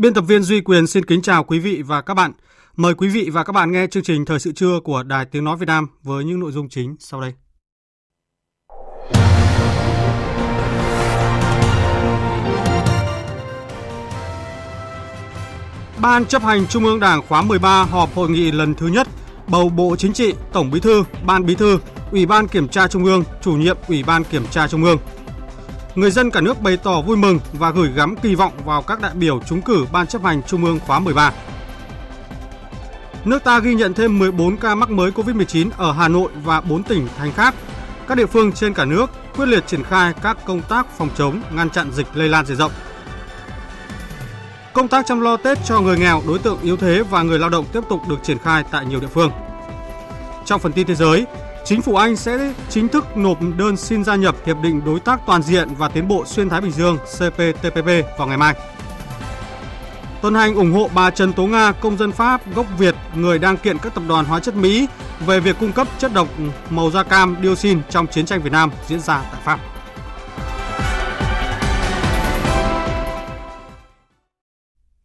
Biên tập viên Duy Quyền xin kính chào quý vị và các bạn. Mời quý vị và các bạn nghe chương trình Thời sự trưa của Đài Tiếng Nói Việt Nam với những nội dung chính sau đây. Ban chấp hành Trung ương Đảng khóa 13 họp hội nghị lần thứ nhất bầu Bộ Chính trị, Tổng Bí thư, Ban Bí thư, Ủy ban Kiểm tra Trung ương, chủ nhiệm Ủy ban Kiểm tra Trung ương. Người dân cả nước bày tỏ vui mừng và gửi gắm kỳ vọng vào các đại biểu trúng cử Ban chấp hành Trung ương khóa 13. Nước ta ghi nhận thêm 14 ca mắc mới COVID-19 ở Hà Nội và 4 tỉnh thành khác. Các địa phương trên cả nước quyết liệt triển khai các công tác phòng chống, ngăn chặn dịch lây lan diện rộng. Công tác chăm lo Tết cho người nghèo, đối tượng yếu thế và người lao động tiếp tục được triển khai tại nhiều địa phương. Trong phần tin thế giới, Chính phủ Anh sẽ chính thức nộp đơn xin gia nhập Hiệp định Đối tác Toàn diện và Tiến bộ Xuyên Thái Bình Dương CPTPP vào ngày mai. Tuần hành ủng hộ bà Trần Tố Nga, công dân Pháp gốc Việt, người đang kiện các tập đoàn hóa chất Mỹ về việc cung cấp chất độc màu da cam dioxin trong chiến tranh Việt Nam diễn ra tại Pháp.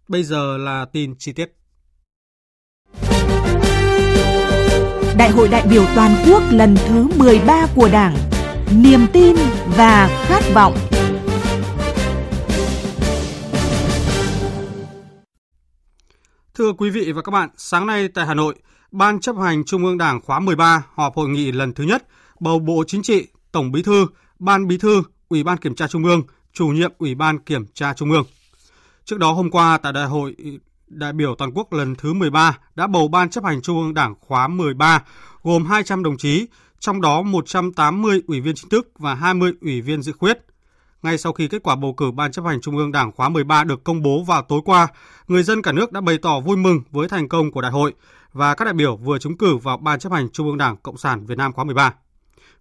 Bây giờ là tin chi tiết. Đại hội đại biểu toàn quốc lần thứ 13 của Đảng. Niềm tin và khát vọng. Thưa quý vị và các bạn, sáng nay tại Hà Nội, Ban chấp hành Trung ương Đảng khóa 13 họp hội nghị lần thứ nhất bầu Bộ Chính trị, Tổng Bí thư, Ban Bí thư, Ủy ban Kiểm tra Trung ương, chủ nhiệm Ủy ban Kiểm tra Trung ương. Trước đó hôm qua tại Đại hội đại biểu toàn quốc lần thứ 13 đã bầu Ban chấp hành Trung ương Đảng khóa 13 gồm 200 đồng chí, trong đó 180 ủy viên chính thức và 20 ủy viên dự khuyết. Ngay sau khi kết quả bầu cử Ban chấp hành Trung ương Đảng khóa 13 được công bố vào tối qua, người dân cả nước đã bày tỏ vui mừng với thành công của đại hội và các đại biểu vừa trúng cử vào Ban chấp hành Trung ương Đảng Cộng sản Việt Nam khóa 13.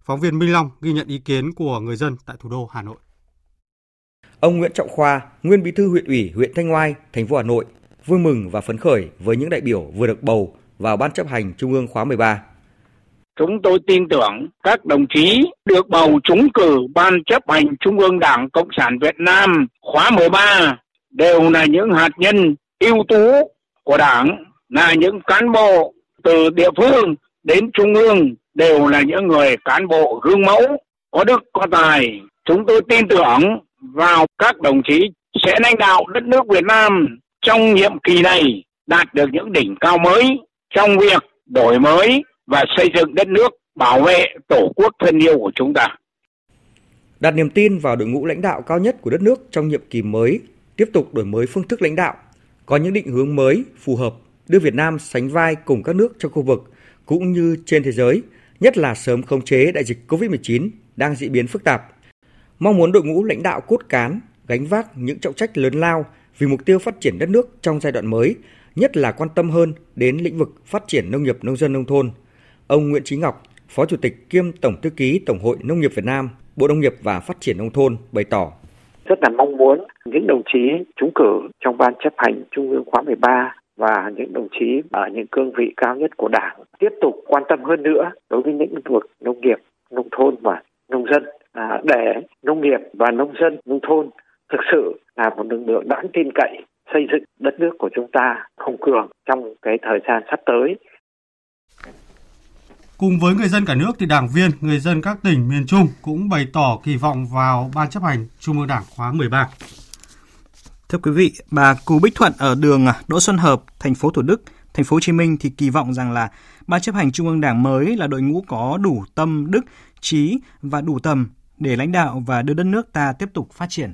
Phóng viên Minh Long ghi nhận ý kiến của người dân tại thủ đô Hà Nội. Ông Nguyễn Trọng Khoa, nguyên bí thư huyện ủy huyện Thanh Oai, thành phố Hà Nội, vui mừng và phấn khởi với những đại biểu vừa được bầu vào Ban chấp hành Trung ương khóa 13. Chúng tôi tin tưởng các đồng chí được bầu trúng cử Ban chấp hành Trung ương Đảng Cộng sản Việt Nam khóa 13 đều là những hạt nhân ưu tú của Đảng, là những cán bộ từ địa phương đến Trung ương đều là những người cán bộ gương mẫu, có đức, có tài. Chúng tôi tin tưởng vào các đồng chí sẽ lãnh đạo đất nước Việt Nam trong nhiệm kỳ này đạt được những đỉnh cao mới trong việc đổi mới và xây dựng đất nước, bảo vệ tổ quốc thân yêu của chúng ta. Đặt niềm tin vào đội ngũ lãnh đạo cao nhất của đất nước trong nhiệm kỳ mới, tiếp tục đổi mới phương thức lãnh đạo, có những định hướng mới phù hợp đưa Việt Nam sánh vai cùng các nước trong khu vực cũng như trên thế giới, nhất là sớm khống chế đại dịch COVID-19 đang diễn biến phức tạp. Mong muốn đội ngũ lãnh đạo cốt cán gánh vác những trọng trách lớn lao vì mục tiêu phát triển đất nước trong giai đoạn mới, nhất là quan tâm hơn đến lĩnh vực phát triển nông nghiệp nông dân nông thôn. Ông Nguyễn Chí Ngọc, Phó Chủ tịch kiêm Tổng thư ký Tổng hội Nông nghiệp Việt Nam, Bộ Nông nghiệp và Phát triển nông thôn bày tỏ rất là mong muốn những đồng chí trúng cử trong ban chấp hành Trung ương khóa 13 và những đồng chí ở những cương vị cao nhất của Đảng tiếp tục quan tâm hơn nữa đối với những lĩnh vực nông nghiệp, nông thôn và nông dân à, để nông nghiệp và nông dân nông thôn thực sự là một lực lượng đáng tin cậy xây dựng đất nước của chúng ta hùng cường trong cái thời gian sắp tới. Cùng với người dân cả nước thì đảng viên, người dân các tỉnh miền Trung cũng bày tỏ kỳ vọng vào Ban chấp hành Trung ương Đảng khóa 13. Thưa quý vị, bà Cù Bích Thuận ở đường Đỗ Xuân Hợp, thành phố Thủ Đức, thành phố Hồ Chí Minh thì kỳ vọng rằng là Ban chấp hành Trung ương Đảng mới là đội ngũ có đủ tâm, đức, trí và đủ tầm để lãnh đạo và đưa đất nước ta tiếp tục phát triển?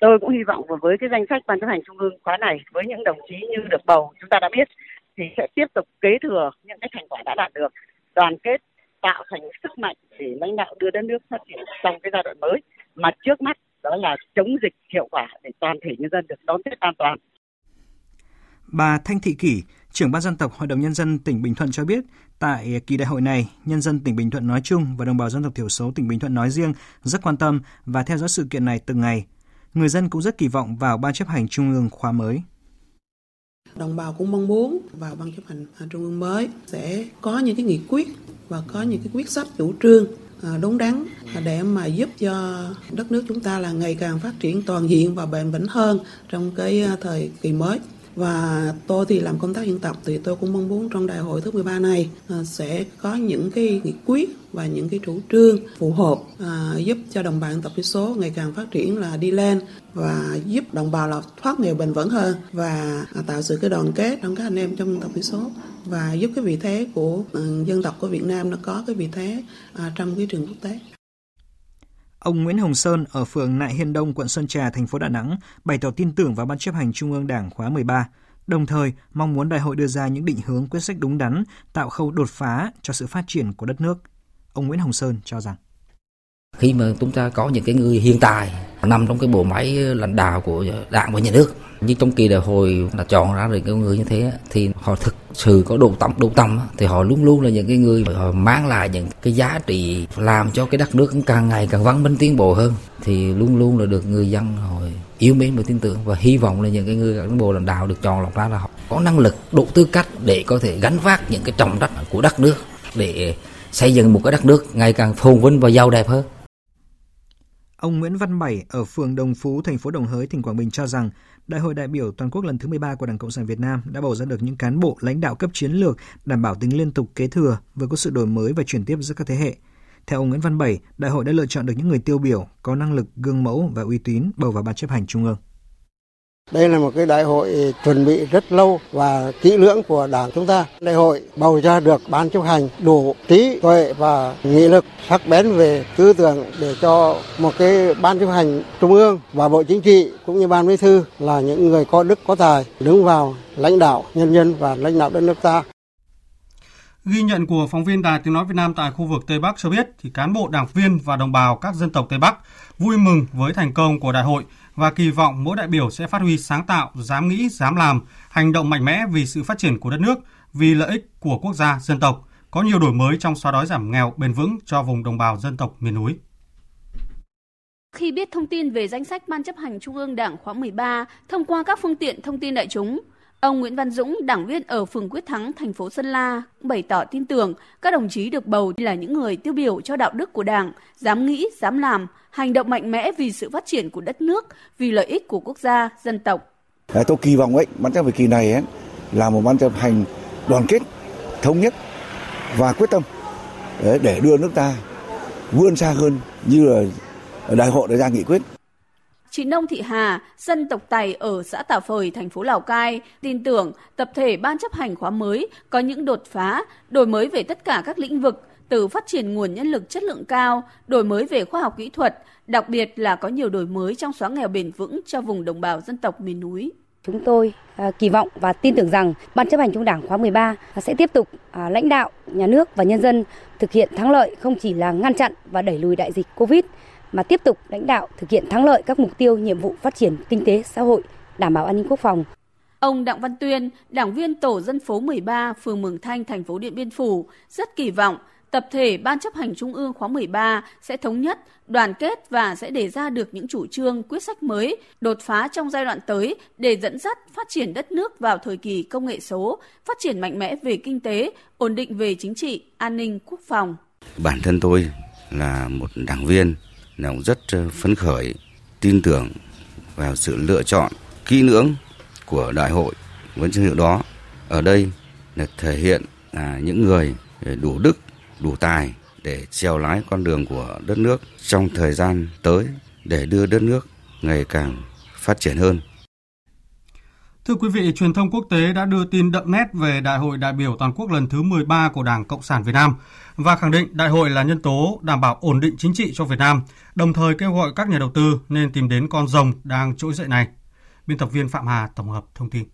Tôi cũng hy vọng với cái danh sách ban chấp hành trung ương khóa này với những đồng chí như được bầu chúng ta đã biết thì sẽ tiếp tục kế thừa những cái thành quả đã đạt được, đoàn kết tạo thành sức mạnh để lãnh đạo đưa đất nước phát triển trong cái giai đoạn mới mà trước mắt đó là chống dịch hiệu quả để toàn thể nhân dân được đón Tết an toàn. Bà Thanh Thị Kỷ, trưởng ban dân tộc Hội đồng Nhân dân tỉnh Bình Thuận cho biết, tại kỳ đại hội này, nhân dân tỉnh Bình Thuận nói chung và đồng bào dân tộc thiểu số tỉnh Bình Thuận nói riêng rất quan tâm và theo dõi sự kiện này từng ngày. Người dân cũng rất kỳ vọng vào ban chấp hành trung ương khóa mới. Đồng bào cũng mong muốn vào ban chấp hành à, trung ương mới sẽ có những cái nghị quyết và có những cái quyết sách chủ trương à, đúng đắn để mà giúp cho đất nước chúng ta là ngày càng phát triển toàn diện và bền vững hơn trong cái à, thời kỳ mới và tôi thì làm công tác dân tộc thì tôi cũng mong muốn trong đại hội thứ 13 này à, sẽ có những cái nghị quyết và những cái chủ trương phù hợp à, giúp cho đồng bào dân tộc thiểu số ngày càng phát triển là đi lên và giúp đồng bào là thoát nghèo bền vững hơn và à, tạo sự cái đoàn kết trong các anh em trong dân tộc thiểu số và giúp cái vị thế của à, dân tộc của Việt Nam nó có cái vị thế à, trong cái trường quốc tế. Ông Nguyễn Hồng Sơn ở phường Nại Hiên Đông, quận Sơn Trà, thành phố Đà Nẵng bày tỏ tin tưởng vào Ban chấp hành Trung ương Đảng khóa 13, đồng thời mong muốn đại hội đưa ra những định hướng quyết sách đúng đắn, tạo khâu đột phá cho sự phát triển của đất nước. Ông Nguyễn Hồng Sơn cho rằng khi mà chúng ta có những cái người hiện tại nằm trong cái bộ máy lãnh đạo của đảng và nhà nước như trong kỳ đại hội là chọn ra được cái người như thế thì họ thực sự có đủ tâm đủ tâm thì họ luôn luôn là những cái người họ mang lại những cái giá trị làm cho cái đất nước càng ngày càng văn minh tiến bộ hơn. Thì luôn luôn là được người dân họ yêu mến và tin tưởng và hy vọng là những cái người cán bộ lãnh đạo được chọn lọc ra là họ có năng lực đủ tư cách để có thể gánh vác những cái trọng trách của đất nước, để xây dựng một cái đất nước ngày càng phồn vinh và giàu đẹp hơn. Ông Nguyễn Văn Bảy ở phường Đồng Phú, thành phố Đồng Hới, tỉnh Quảng Bình cho rằng Đại hội đại biểu toàn quốc lần thứ 13 của Đảng Cộng sản Việt Nam đã bầu ra được những cán bộ lãnh đạo cấp chiến lược đảm bảo tính liên tục kế thừa, vừa có sự đổi mới và chuyển tiếp giữa các thế hệ. Theo ông Nguyễn Văn Bảy, đại hội đã lựa chọn được những người tiêu biểu, có năng lực, gương mẫu và uy tín bầu vào ban chấp hành trung ương. Đây là một cái đại hội chuẩn bị rất lâu và kỹ lưỡng của Đảng chúng ta. Đại hội bầu ra được ban chấp hành đủ trí tuệ và nghị lực sắc bén về tư tưởng để cho một cái ban chấp hành trung ương và bộ chính trị cũng như ban bí thư là những người có đức có tài đứng vào lãnh đạo nhân dân và lãnh đạo đất nước ta. Ghi nhận của phóng viên Đài Tiếng Nói Việt Nam tại khu vực Tây Bắc cho biết, thì cán bộ đảng viên và đồng bào các dân tộc Tây Bắc vui mừng với thành công của đại hội và kỳ vọng mỗi đại biểu sẽ phát huy sáng tạo, dám nghĩ, dám làm, hành động mạnh mẽ vì sự phát triển của đất nước, vì lợi ích của quốc gia, dân tộc, có nhiều đổi mới trong xóa đói giảm nghèo bền vững cho vùng đồng bào dân tộc miền núi. Khi biết thông tin về danh sách Ban chấp hành Trung ương Đảng khóa 13 thông qua các phương tiện thông tin đại chúng, Ông Nguyễn Văn Dũng, đảng viên ở phường Quyết Thắng, thành phố Sơn La, bày tỏ tin tưởng các đồng chí được bầu là những người tiêu biểu cho đạo đức của Đảng, dám nghĩ, dám làm, hành động mạnh mẽ vì sự phát triển của đất nước, vì lợi ích của quốc gia, dân tộc. Tôi kỳ vọng ấy, ban chấp hành kỳ này ấy, là một ban chấp hành đoàn kết, thống nhất và quyết tâm để đưa nước ta vươn xa hơn như là đại hội đã ra nghị quyết. Chị Nông Thị Hà, dân tộc Tài ở xã Tà Phời, thành phố Lào Cai, tin tưởng tập thể ban chấp hành khóa mới có những đột phá, đổi mới về tất cả các lĩnh vực, từ phát triển nguồn nhân lực chất lượng cao, đổi mới về khoa học kỹ thuật, đặc biệt là có nhiều đổi mới trong xóa nghèo bền vững cho vùng đồng bào dân tộc miền núi. Chúng tôi à, kỳ vọng và tin tưởng rằng Ban chấp hành Trung đảng khóa 13 à, sẽ tiếp tục à, lãnh đạo nhà nước và nhân dân thực hiện thắng lợi không chỉ là ngăn chặn và đẩy lùi đại dịch Covid mà tiếp tục lãnh đạo thực hiện thắng lợi các mục tiêu nhiệm vụ phát triển kinh tế xã hội, đảm bảo an ninh quốc phòng. Ông Đặng Văn Tuyên, đảng viên tổ dân phố 13, phường Mường Thanh, thành phố Điện Biên Phủ, rất kỳ vọng tập thể Ban chấp hành Trung ương khóa 13 sẽ thống nhất, đoàn kết và sẽ đề ra được những chủ trương, quyết sách mới, đột phá trong giai đoạn tới để dẫn dắt phát triển đất nước vào thời kỳ công nghệ số, phát triển mạnh mẽ về kinh tế, ổn định về chính trị, an ninh, quốc phòng. Bản thân tôi là một đảng viên là cũng rất ờ, phấn khởi, tin tưởng vào sự lựa chọn kỹ lưỡng của đại hội với danh hiệu đó. Ở đây là thể hiện là những người ờ, đủ đức, đủ tài để trèo lái con đường của đất nước trong thời gian tới để đưa đất nước ngày càng phát triển hơn. Thưa quý vị, truyền thông quốc tế đã đưa tin đậm nét về Đại hội đại biểu toàn quốc lần thứ 13 của Đảng Cộng sản Việt Nam và khẳng định đại hội là nhân tố đảm bảo ổn định chính trị cho Việt Nam, đồng thời kêu gọi các nhà đầu tư nên tìm đến con rồng đang trỗi dậy này. Biên tập viên Phạm Hà tổng hợp thông tin.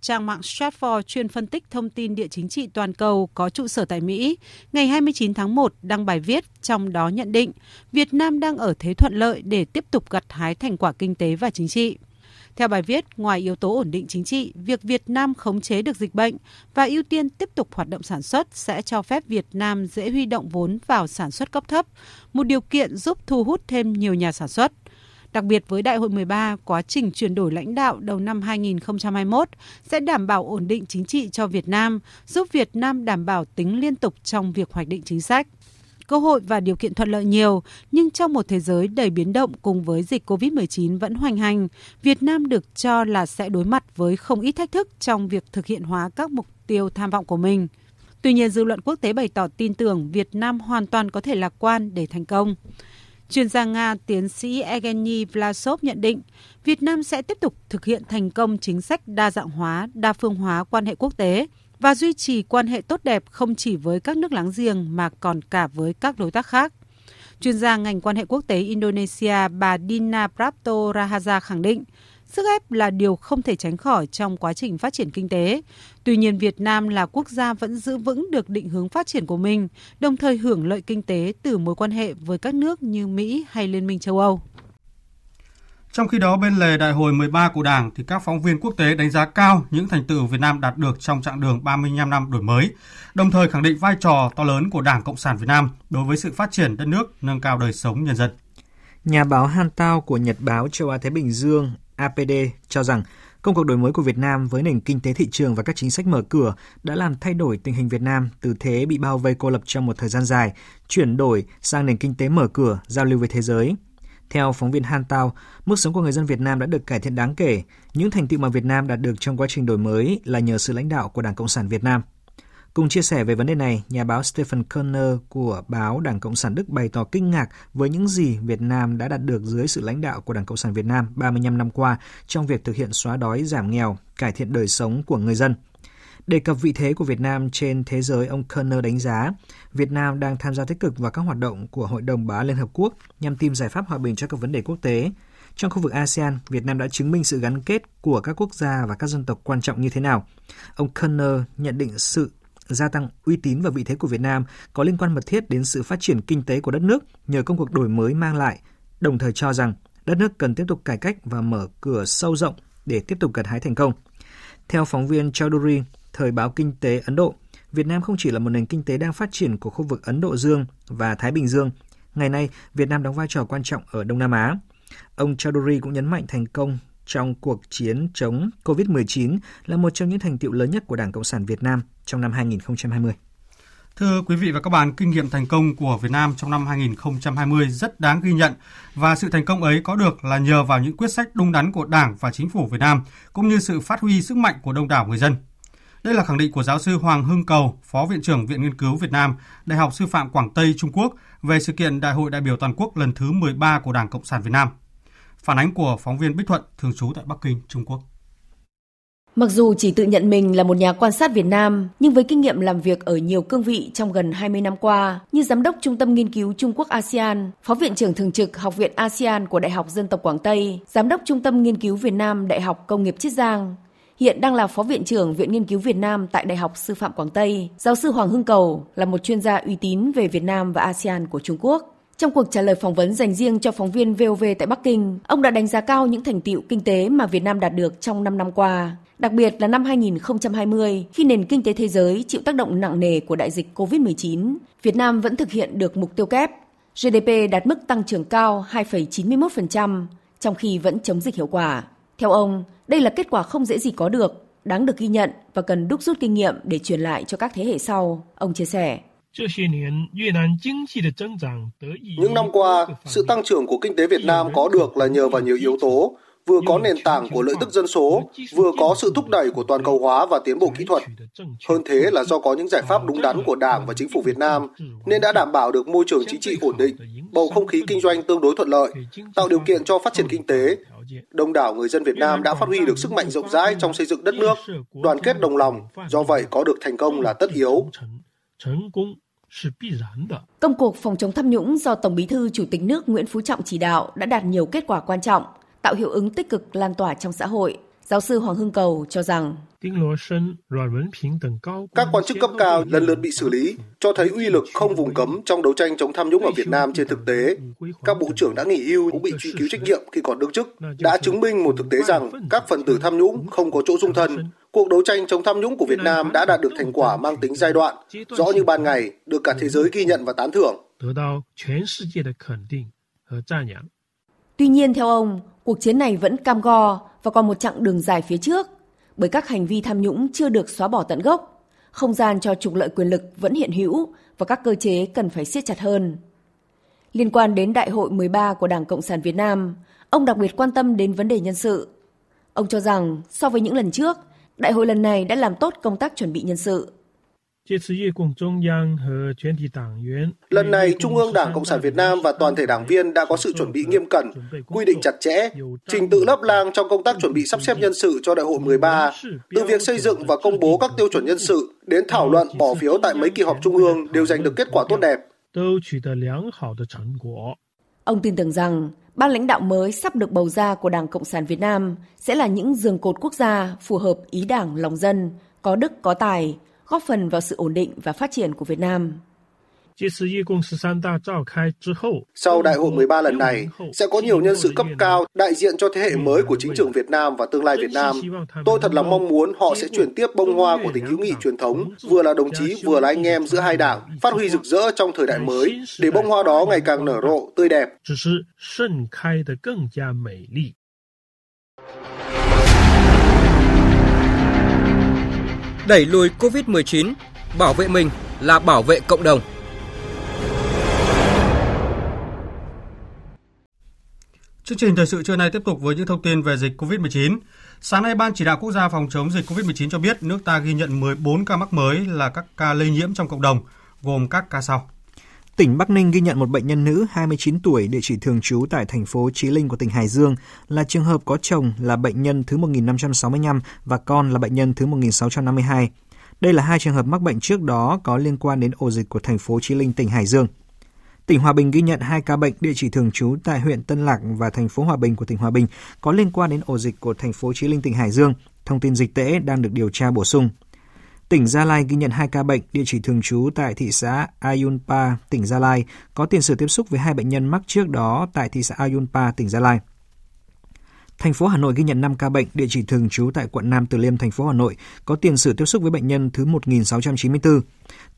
Trang mạng Stratfor chuyên phân tích thông tin địa chính trị toàn cầu có trụ sở tại Mỹ, ngày 29 tháng 1 đăng bài viết trong đó nhận định Việt Nam đang ở thế thuận lợi để tiếp tục gặt hái thành quả kinh tế và chính trị. Theo bài viết, ngoài yếu tố ổn định chính trị, việc Việt Nam khống chế được dịch bệnh và ưu tiên tiếp tục hoạt động sản xuất sẽ cho phép Việt Nam dễ huy động vốn vào sản xuất cấp thấp, một điều kiện giúp thu hút thêm nhiều nhà sản xuất. Đặc biệt với Đại hội 13, quá trình chuyển đổi lãnh đạo đầu năm 2021 sẽ đảm bảo ổn định chính trị cho Việt Nam, giúp Việt Nam đảm bảo tính liên tục trong việc hoạch định chính sách cơ hội và điều kiện thuận lợi nhiều, nhưng trong một thế giới đầy biến động cùng với dịch COVID-19 vẫn hoành hành, Việt Nam được cho là sẽ đối mặt với không ít thách thức trong việc thực hiện hóa các mục tiêu tham vọng của mình. Tuy nhiên, dư luận quốc tế bày tỏ tin tưởng Việt Nam hoàn toàn có thể lạc quan để thành công. Chuyên gia Nga tiến sĩ Evgeny Vlasov nhận định, Việt Nam sẽ tiếp tục thực hiện thành công chính sách đa dạng hóa, đa phương hóa quan hệ quốc tế, và duy trì quan hệ tốt đẹp không chỉ với các nước láng giềng mà còn cả với các đối tác khác. Chuyên gia ngành quan hệ quốc tế Indonesia bà Dina Prapto Rahaja khẳng định, sức ép là điều không thể tránh khỏi trong quá trình phát triển kinh tế. Tuy nhiên, Việt Nam là quốc gia vẫn giữ vững được định hướng phát triển của mình, đồng thời hưởng lợi kinh tế từ mối quan hệ với các nước như Mỹ hay Liên minh châu Âu. Trong khi đó, bên lề đại hội 13 của Đảng thì các phóng viên quốc tế đánh giá cao những thành tựu Việt Nam đạt được trong chặng đường 35 năm đổi mới, đồng thời khẳng định vai trò to lớn của Đảng Cộng sản Việt Nam đối với sự phát triển đất nước, nâng cao đời sống nhân dân. Nhà báo Han Tao của Nhật báo châu Á Thái Bình Dương APD cho rằng công cuộc đổi mới của Việt Nam với nền kinh tế thị trường và các chính sách mở cửa đã làm thay đổi tình hình Việt Nam từ thế bị bao vây cô lập trong một thời gian dài, chuyển đổi sang nền kinh tế mở cửa, giao lưu với thế giới – theo phóng viên Han Tao, mức sống của người dân Việt Nam đã được cải thiện đáng kể. Những thành tựu mà Việt Nam đạt được trong quá trình đổi mới là nhờ sự lãnh đạo của Đảng Cộng sản Việt Nam. Cùng chia sẻ về vấn đề này, nhà báo Stephen Kerner của báo Đảng Cộng sản Đức bày tỏ kinh ngạc với những gì Việt Nam đã đạt được dưới sự lãnh đạo của Đảng Cộng sản Việt Nam 35 năm qua trong việc thực hiện xóa đói, giảm nghèo, cải thiện đời sống của người dân – Đề cập vị thế của Việt Nam trên thế giới, ông Kerner đánh giá Việt Nam đang tham gia tích cực vào các hoạt động của Hội đồng Bảo an Liên Hợp Quốc nhằm tìm giải pháp hòa bình cho các vấn đề quốc tế. Trong khu vực ASEAN, Việt Nam đã chứng minh sự gắn kết của các quốc gia và các dân tộc quan trọng như thế nào. Ông Kerner nhận định sự gia tăng uy tín và vị thế của Việt Nam có liên quan mật thiết đến sự phát triển kinh tế của đất nước nhờ công cuộc đổi mới mang lại, đồng thời cho rằng đất nước cần tiếp tục cải cách và mở cửa sâu rộng để tiếp tục gặt hái thành công. Theo phóng viên Chowdhury, Thời báo Kinh tế Ấn Độ, Việt Nam không chỉ là một nền kinh tế đang phát triển của khu vực Ấn Độ Dương và Thái Bình Dương. Ngày nay, Việt Nam đóng vai trò quan trọng ở Đông Nam Á. Ông Chowdhury cũng nhấn mạnh thành công trong cuộc chiến chống COVID-19 là một trong những thành tiệu lớn nhất của Đảng Cộng sản Việt Nam trong năm 2020. Thưa quý vị và các bạn, kinh nghiệm thành công của Việt Nam trong năm 2020 rất đáng ghi nhận và sự thành công ấy có được là nhờ vào những quyết sách đúng đắn của Đảng và Chính phủ Việt Nam cũng như sự phát huy sức mạnh của đông đảo người dân. Đây là khẳng định của giáo sư Hoàng Hưng Cầu, Phó Viện trưởng Viện Nghiên cứu Việt Nam, Đại học Sư phạm Quảng Tây, Trung Quốc về sự kiện Đại hội đại biểu toàn quốc lần thứ 13 của Đảng Cộng sản Việt Nam. Phản ánh của phóng viên Bích Thuận, thường trú tại Bắc Kinh, Trung Quốc. Mặc dù chỉ tự nhận mình là một nhà quan sát Việt Nam, nhưng với kinh nghiệm làm việc ở nhiều cương vị trong gần 20 năm qua, như Giám đốc Trung tâm Nghiên cứu Trung Quốc ASEAN, Phó Viện trưởng Thường trực Học viện ASEAN của Đại học Dân tộc Quảng Tây, Giám đốc Trung tâm Nghiên cứu Việt Nam Đại học Công nghiệp Chiết Giang, hiện đang là Phó Viện trưởng Viện Nghiên cứu Việt Nam tại Đại học Sư phạm Quảng Tây. Giáo sư Hoàng Hưng Cầu là một chuyên gia uy tín về Việt Nam và ASEAN của Trung Quốc. Trong cuộc trả lời phỏng vấn dành riêng cho phóng viên VOV tại Bắc Kinh, ông đã đánh giá cao những thành tiệu kinh tế mà Việt Nam đạt được trong 5 năm qua, đặc biệt là năm 2020 khi nền kinh tế thế giới chịu tác động nặng nề của đại dịch COVID-19. Việt Nam vẫn thực hiện được mục tiêu kép. GDP đạt mức tăng trưởng cao 2,91%, trong khi vẫn chống dịch hiệu quả. Theo ông, đây là kết quả không dễ gì có được, đáng được ghi nhận và cần đúc rút kinh nghiệm để truyền lại cho các thế hệ sau, ông chia sẻ. Những năm qua, sự tăng trưởng của kinh tế Việt Nam có được là nhờ vào nhiều yếu tố, vừa có nền tảng của lợi tức dân số, vừa có sự thúc đẩy của toàn cầu hóa và tiến bộ kỹ thuật. Hơn thế là do có những giải pháp đúng đắn của Đảng và chính phủ Việt Nam nên đã đảm bảo được môi trường chính trị ổn định, bầu không khí kinh doanh tương đối thuận lợi, tạo điều kiện cho phát triển kinh tế. Đông đảo người dân Việt Nam đã phát huy được sức mạnh rộng rãi trong xây dựng đất nước, đoàn kết đồng lòng, do vậy có được thành công là tất yếu. Công cuộc phòng chống tham nhũng do Tổng Bí thư Chủ tịch nước Nguyễn Phú Trọng chỉ đạo đã đạt nhiều kết quả quan trọng, tạo hiệu ứng tích cực lan tỏa trong xã hội. Giáo sư Hoàng Hưng Cầu cho rằng các quan chức cấp cao lần lượt bị xử lý, cho thấy uy lực không vùng cấm trong đấu tranh chống tham nhũng ở Việt Nam trên thực tế. Các bộ trưởng đã nghỉ hưu cũng bị truy cứu trách nhiệm khi còn đương chức, đã chứng minh một thực tế rằng các phần tử tham nhũng không có chỗ dung thân. Cuộc đấu tranh chống tham nhũng của Việt Nam đã đạt được thành quả mang tính giai đoạn, rõ như ban ngày, được cả thế giới ghi nhận và tán thưởng. Tuy nhiên theo ông, cuộc chiến này vẫn cam go và còn một chặng đường dài phía trước bởi các hành vi tham nhũng chưa được xóa bỏ tận gốc, không gian cho trục lợi quyền lực vẫn hiện hữu và các cơ chế cần phải siết chặt hơn. Liên quan đến Đại hội 13 của Đảng Cộng sản Việt Nam, ông đặc biệt quan tâm đến vấn đề nhân sự. Ông cho rằng so với những lần trước, đại hội lần này đã làm tốt công tác chuẩn bị nhân sự. Lần này, Trung ương Đảng Cộng sản Việt Nam và toàn thể đảng viên đã có sự chuẩn bị nghiêm cẩn, quy định chặt chẽ, trình tự lớp lang trong công tác chuẩn bị sắp xếp nhân sự cho đại hội 13, từ việc xây dựng và công bố các tiêu chuẩn nhân sự đến thảo luận bỏ phiếu tại mấy kỳ họp Trung ương đều giành được kết quả tốt đẹp. Ông tin tưởng rằng ban lãnh đạo mới sắp được bầu ra của Đảng Cộng sản Việt Nam sẽ là những giường cột quốc gia phù hợp ý đảng lòng dân, có đức có tài, góp phần vào sự ổn định và phát triển của Việt Nam. Sau đại hội 13 lần này, sẽ có nhiều nhân sự cấp cao đại diện cho thế hệ mới của chính trường Việt Nam và tương lai Việt Nam. Tôi thật là mong muốn họ sẽ chuyển tiếp bông hoa của tình hữu nghị truyền thống, vừa là đồng chí vừa là anh em giữa hai đảng, phát huy rực rỡ trong thời đại mới, để bông hoa đó ngày càng nở rộ, tươi đẹp. Đẩy lùi COVID-19, bảo vệ mình là bảo vệ cộng đồng. Chương trình thời sự trưa nay tiếp tục với những thông tin về dịch COVID-19. Sáng nay, Ban chỉ đạo quốc gia phòng chống dịch COVID-19 cho biết nước ta ghi nhận 14 ca mắc mới là các ca lây nhiễm trong cộng đồng, gồm các ca sau. Tỉnh Bắc Ninh ghi nhận một bệnh nhân nữ 29 tuổi địa chỉ thường trú tại thành phố Chí Linh của tỉnh Hải Dương là trường hợp có chồng là bệnh nhân thứ 1565 và con là bệnh nhân thứ 1652. Đây là hai trường hợp mắc bệnh trước đó có liên quan đến ổ dịch của thành phố Chí Linh, tỉnh Hải Dương. Tỉnh Hòa Bình ghi nhận hai ca bệnh địa chỉ thường trú tại huyện Tân Lạc và thành phố Hòa Bình của tỉnh Hòa Bình có liên quan đến ổ dịch của thành phố Chí Linh, tỉnh Hải Dương. Thông tin dịch tễ đang được điều tra bổ sung. Tỉnh Gia Lai ghi nhận hai ca bệnh địa chỉ thường trú tại thị xã Ayunpa, tỉnh Gia Lai, có tiền sử tiếp xúc với hai bệnh nhân mắc trước đó tại thị xã Ayunpa, tỉnh Gia Lai. Thành phố Hà Nội ghi nhận 5 ca bệnh địa chỉ thường trú tại quận Nam Từ Liêm, thành phố Hà Nội, có tiền sử tiếp xúc với bệnh nhân thứ 1694.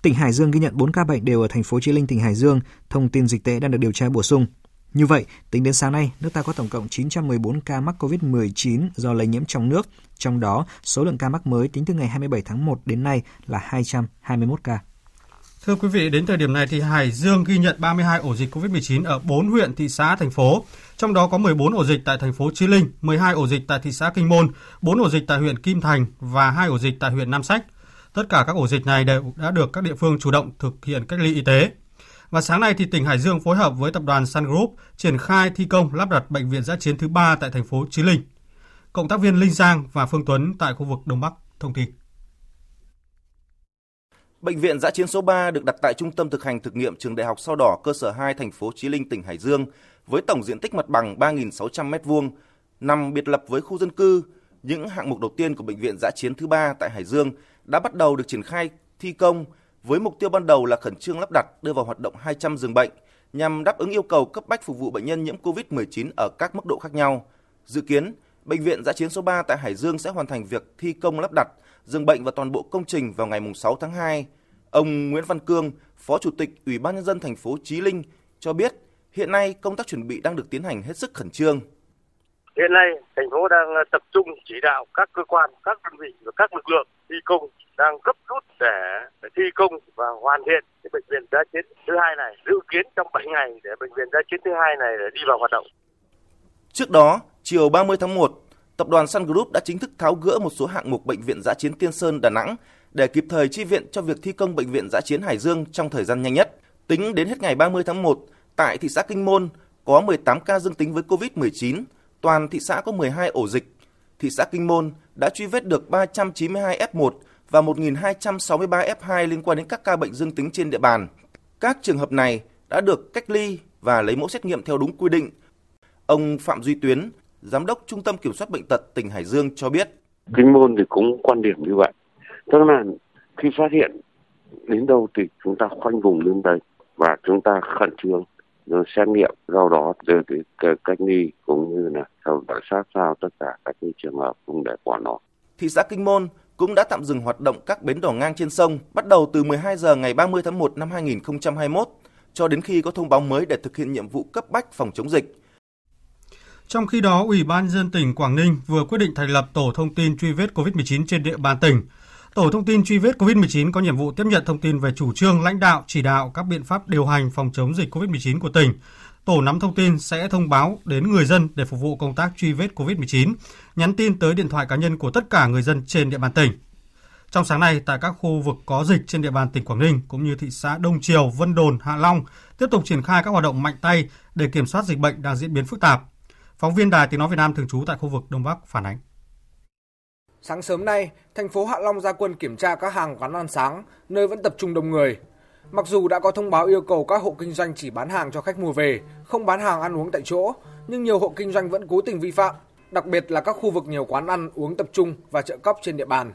Tỉnh Hải Dương ghi nhận 4 ca bệnh đều ở thành phố Chí Linh, tỉnh Hải Dương. Thông tin dịch tễ đang được điều tra bổ sung. Như vậy, tính đến sáng nay, nước ta có tổng cộng 914 ca mắc COVID-19 do lây nhiễm trong nước, trong đó số lượng ca mắc mới tính từ ngày 27 tháng 1 đến nay là 221 ca. Thưa quý vị, đến thời điểm này thì Hải Dương ghi nhận 32 ổ dịch COVID-19 ở 4 huyện, thị xã, thành phố. Trong đó có 14 ổ dịch tại thành phố Chí Linh, 12 ổ dịch tại thị xã Kinh Môn, 4 ổ dịch tại huyện Kim Thành và 2 ổ dịch tại huyện Nam Sách. Tất cả các ổ dịch này đều đã được các địa phương chủ động thực hiện cách ly y tế. Và sáng nay thì tỉnh Hải Dương phối hợp với tập đoàn Sun Group triển khai thi công lắp đặt bệnh viện giã chiến thứ 3 tại thành phố Chí Linh. Cộng tác viên Linh Giang và Phương Tuấn tại khu vực Đông Bắc thông tin. Bệnh viện giã chiến số 3 được đặt tại Trung tâm thực hành thực nghiệm Trường Đại học Sao Đỏ cơ sở 2 thành phố Chí Linh tỉnh Hải Dương với tổng diện tích mặt bằng 3.600 m2, nằm biệt lập với khu dân cư. Những hạng mục đầu tiên của bệnh viện giã chiến thứ 3 tại Hải Dương đã bắt đầu được triển khai thi công với mục tiêu ban đầu là khẩn trương lắp đặt đưa vào hoạt động 200 giường bệnh nhằm đáp ứng yêu cầu cấp bách phục vụ bệnh nhân nhiễm COVID-19 ở các mức độ khác nhau. Dự kiến, bệnh viện giã chiến số 3 tại Hải Dương sẽ hoàn thành việc thi công lắp đặt giường bệnh và toàn bộ công trình vào ngày 6 tháng 2. Ông Nguyễn Văn Cương, Phó Chủ tịch Ủy ban nhân dân thành phố Chí Linh cho biết, hiện nay công tác chuẩn bị đang được tiến hành hết sức khẩn trương. Hiện nay, thành phố đang ờ, tập trung chỉ đạo các cơ quan, các đơn vị và các lực lượng thi công đang gấp rút để, để thi công và hoàn thiện cái bệnh viện giã chiến thứ hai này dự kiến trong 7 ngày để bệnh viện giã chiến thứ hai này để đi vào hoạt động. Trước đó, chiều 30 tháng 1, tập đoàn Sun Group đã chính thức tháo gỡ một số hạng mục bệnh viện giã chiến Tiên Sơn Đà Nẵng để kịp thời chi viện cho việc thi công bệnh viện giã chiến Hải Dương trong thời gian nhanh nhất. Tính đến hết ngày 30 tháng 1, tại thị xã Kinh Môn có 18 ca dương tính với COVID-19, toàn thị xã có 12 ổ dịch. Thị xã Kinh Môn đã truy vết được 392 F1 và 1.263 F2 liên quan đến các ca bệnh dương tính trên địa bàn. Các trường hợp này đã được cách ly và lấy mẫu xét nghiệm theo đúng quy định. Ông Phạm Duy Tuyến, Giám đốc Trung tâm Kiểm soát Bệnh tật tỉnh Hải Dương cho biết. Kinh môn thì cũng quan điểm như vậy. Tức là khi phát hiện đến đâu thì chúng ta khoanh vùng đến đấy và chúng ta khẩn trương xét nghiệm do đó đưa cái cách ly cũng như là theo dõi sát sao tất cả các cái trường hợp không để bỏ nó. Thị xã Kinh Môn cũng đã tạm dừng hoạt động các bến đò ngang trên sông bắt đầu từ 12 giờ ngày 30 tháng 1 năm 2021 cho đến khi có thông báo mới để thực hiện nhiệm vụ cấp bách phòng chống dịch. Trong khi đó, Ủy ban dân tỉnh Quảng Ninh vừa quyết định thành lập tổ thông tin truy vết COVID-19 trên địa bàn tỉnh. Tổ thông tin truy vết COVID-19 có nhiệm vụ tiếp nhận thông tin về chủ trương lãnh đạo, chỉ đạo các biện pháp điều hành phòng chống dịch COVID-19 của tỉnh. Tổ nắm thông tin sẽ thông báo đến người dân để phục vụ công tác truy vết COVID-19, nhắn tin tới điện thoại cá nhân của tất cả người dân trên địa bàn tỉnh. Trong sáng nay, tại các khu vực có dịch trên địa bàn tỉnh Quảng Ninh cũng như thị xã Đông Triều, Vân Đồn, Hạ Long tiếp tục triển khai các hoạt động mạnh tay để kiểm soát dịch bệnh đang diễn biến phức tạp. Phóng viên Đài Tiếng nói Việt Nam thường trú tại khu vực Đông Bắc phản ánh. Sáng sớm nay, thành phố Hạ Long ra quân kiểm tra các hàng quán ăn sáng, nơi vẫn tập trung đông người. Mặc dù đã có thông báo yêu cầu các hộ kinh doanh chỉ bán hàng cho khách mua về, không bán hàng ăn uống tại chỗ, nhưng nhiều hộ kinh doanh vẫn cố tình vi phạm, đặc biệt là các khu vực nhiều quán ăn uống tập trung và chợ cóc trên địa bàn.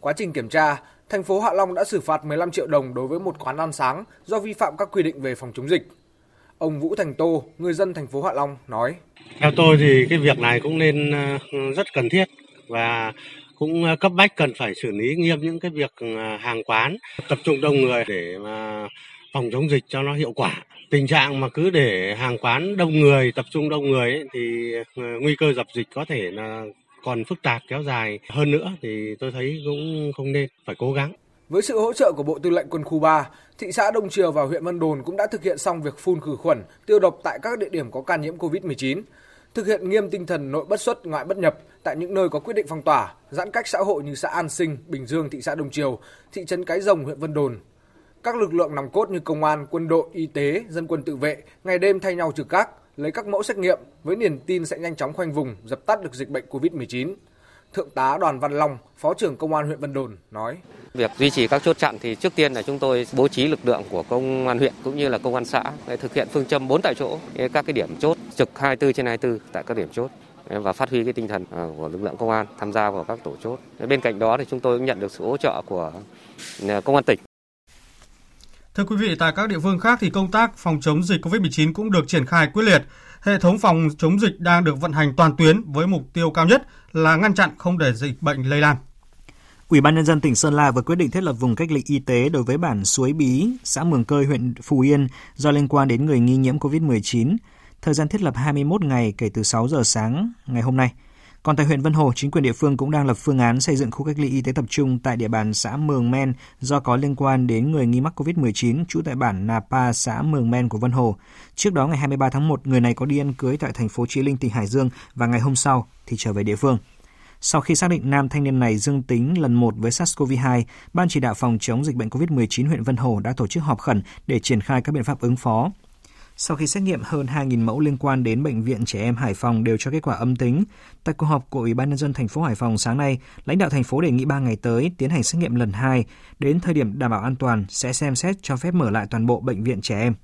Quá trình kiểm tra, thành phố Hạ Long đã xử phạt 15 triệu đồng đối với một quán ăn sáng do vi phạm các quy định về phòng chống dịch. Ông Vũ Thành Tô, người dân thành phố Hạ Long nói: Theo tôi thì cái việc này cũng nên ờ, rất cần thiết và cũng à, cấp bách cần phải xử lý nghiêm những cái việc à, hàng quán tập trung đông người để mà phòng chống dịch cho nó hiệu quả. Tình trạng mà cứ để hàng quán đông người, tập trung đông người ấy, thì à, nguy cơ dập dịch có thể là còn phức tạp kéo dài hơn nữa thì tôi thấy cũng không nên phải cố gắng. Với sự hỗ trợ của Bộ Tư lệnh Quân khu 3, thị xã Đông Triều và huyện Vân Đồn cũng đã thực hiện xong việc phun khử khuẩn, tiêu độc tại các địa điểm có ca nhiễm COVID-19, thực hiện nghiêm tinh thần nội bất xuất ngoại bất nhập tại những nơi có quyết định phong tỏa, giãn cách xã hội như xã An Sinh, Bình Dương, thị xã Đông Triều, thị trấn Cái Rồng, huyện Vân Đồn. Các lực lượng nòng cốt như công an, quân đội, y tế, dân quân tự vệ ngày đêm thay nhau trực các lấy các mẫu xét nghiệm với niềm tin sẽ nhanh chóng khoanh vùng, dập tắt được dịch bệnh COVID-19. Thượng tá Đoàn Văn Long, Phó trưởng Công an huyện Vân Đồn nói. Việc duy trì các chốt chặn thì trước tiên là chúng tôi bố trí lực lượng của công an huyện cũng như là công an xã để thực hiện phương châm 4 tại chỗ, các cái điểm chốt trực 24 trên 24 tại các điểm chốt và phát huy cái tinh thần à, của lực lượng công an tham gia vào các tổ chốt. Bên cạnh đó thì chúng tôi cũng nhận được sự hỗ trợ của à, công an tỉnh. Thưa quý vị, tại các địa phương khác thì công tác phòng chống dịch COVID-19 cũng được triển khai quyết liệt. Hệ thống phòng chống dịch đang được vận hành toàn tuyến với mục tiêu cao nhất là ngăn chặn không để dịch bệnh lây lan. Ủy ban nhân dân tỉnh Sơn La vừa quyết định thiết lập vùng cách ly y tế đối với bản Suối Bí, xã Mường Cơi, huyện Phú Yên do liên quan đến người nghi nhiễm COVID-19. Thời gian thiết lập 21 ngày kể từ 6 giờ sáng ngày hôm nay. Còn tại huyện Vân Hồ, chính quyền địa phương cũng đang lập phương án xây dựng khu cách ly y tế tập trung tại địa bàn xã Mường Men do có liên quan đến người nghi mắc COVID-19 trú tại bản Nà Pa, xã Mường Men của Vân Hồ. Trước đó ngày 23 tháng 1, người này có đi ăn cưới tại thành phố Chí Linh, tỉnh Hải Dương và ngày hôm sau thì trở về địa phương. Sau khi xác định nam thanh niên này dương tính lần một với SARS-CoV-2, Ban chỉ đạo phòng chống dịch bệnh COVID-19 huyện Vân Hồ đã tổ chức họp khẩn để triển khai các biện pháp ứng phó. Sau khi xét nghiệm hơn 2.000 mẫu liên quan đến bệnh viện trẻ em Hải Phòng đều cho kết quả âm tính, tại cuộc họp của Ủy ban nhân dân thành phố Hải Phòng sáng nay, lãnh đạo thành phố đề nghị 3 ngày tới tiến hành xét nghiệm lần 2, đến thời điểm đảm bảo an toàn sẽ xem xét cho phép mở lại toàn bộ bệnh viện trẻ em.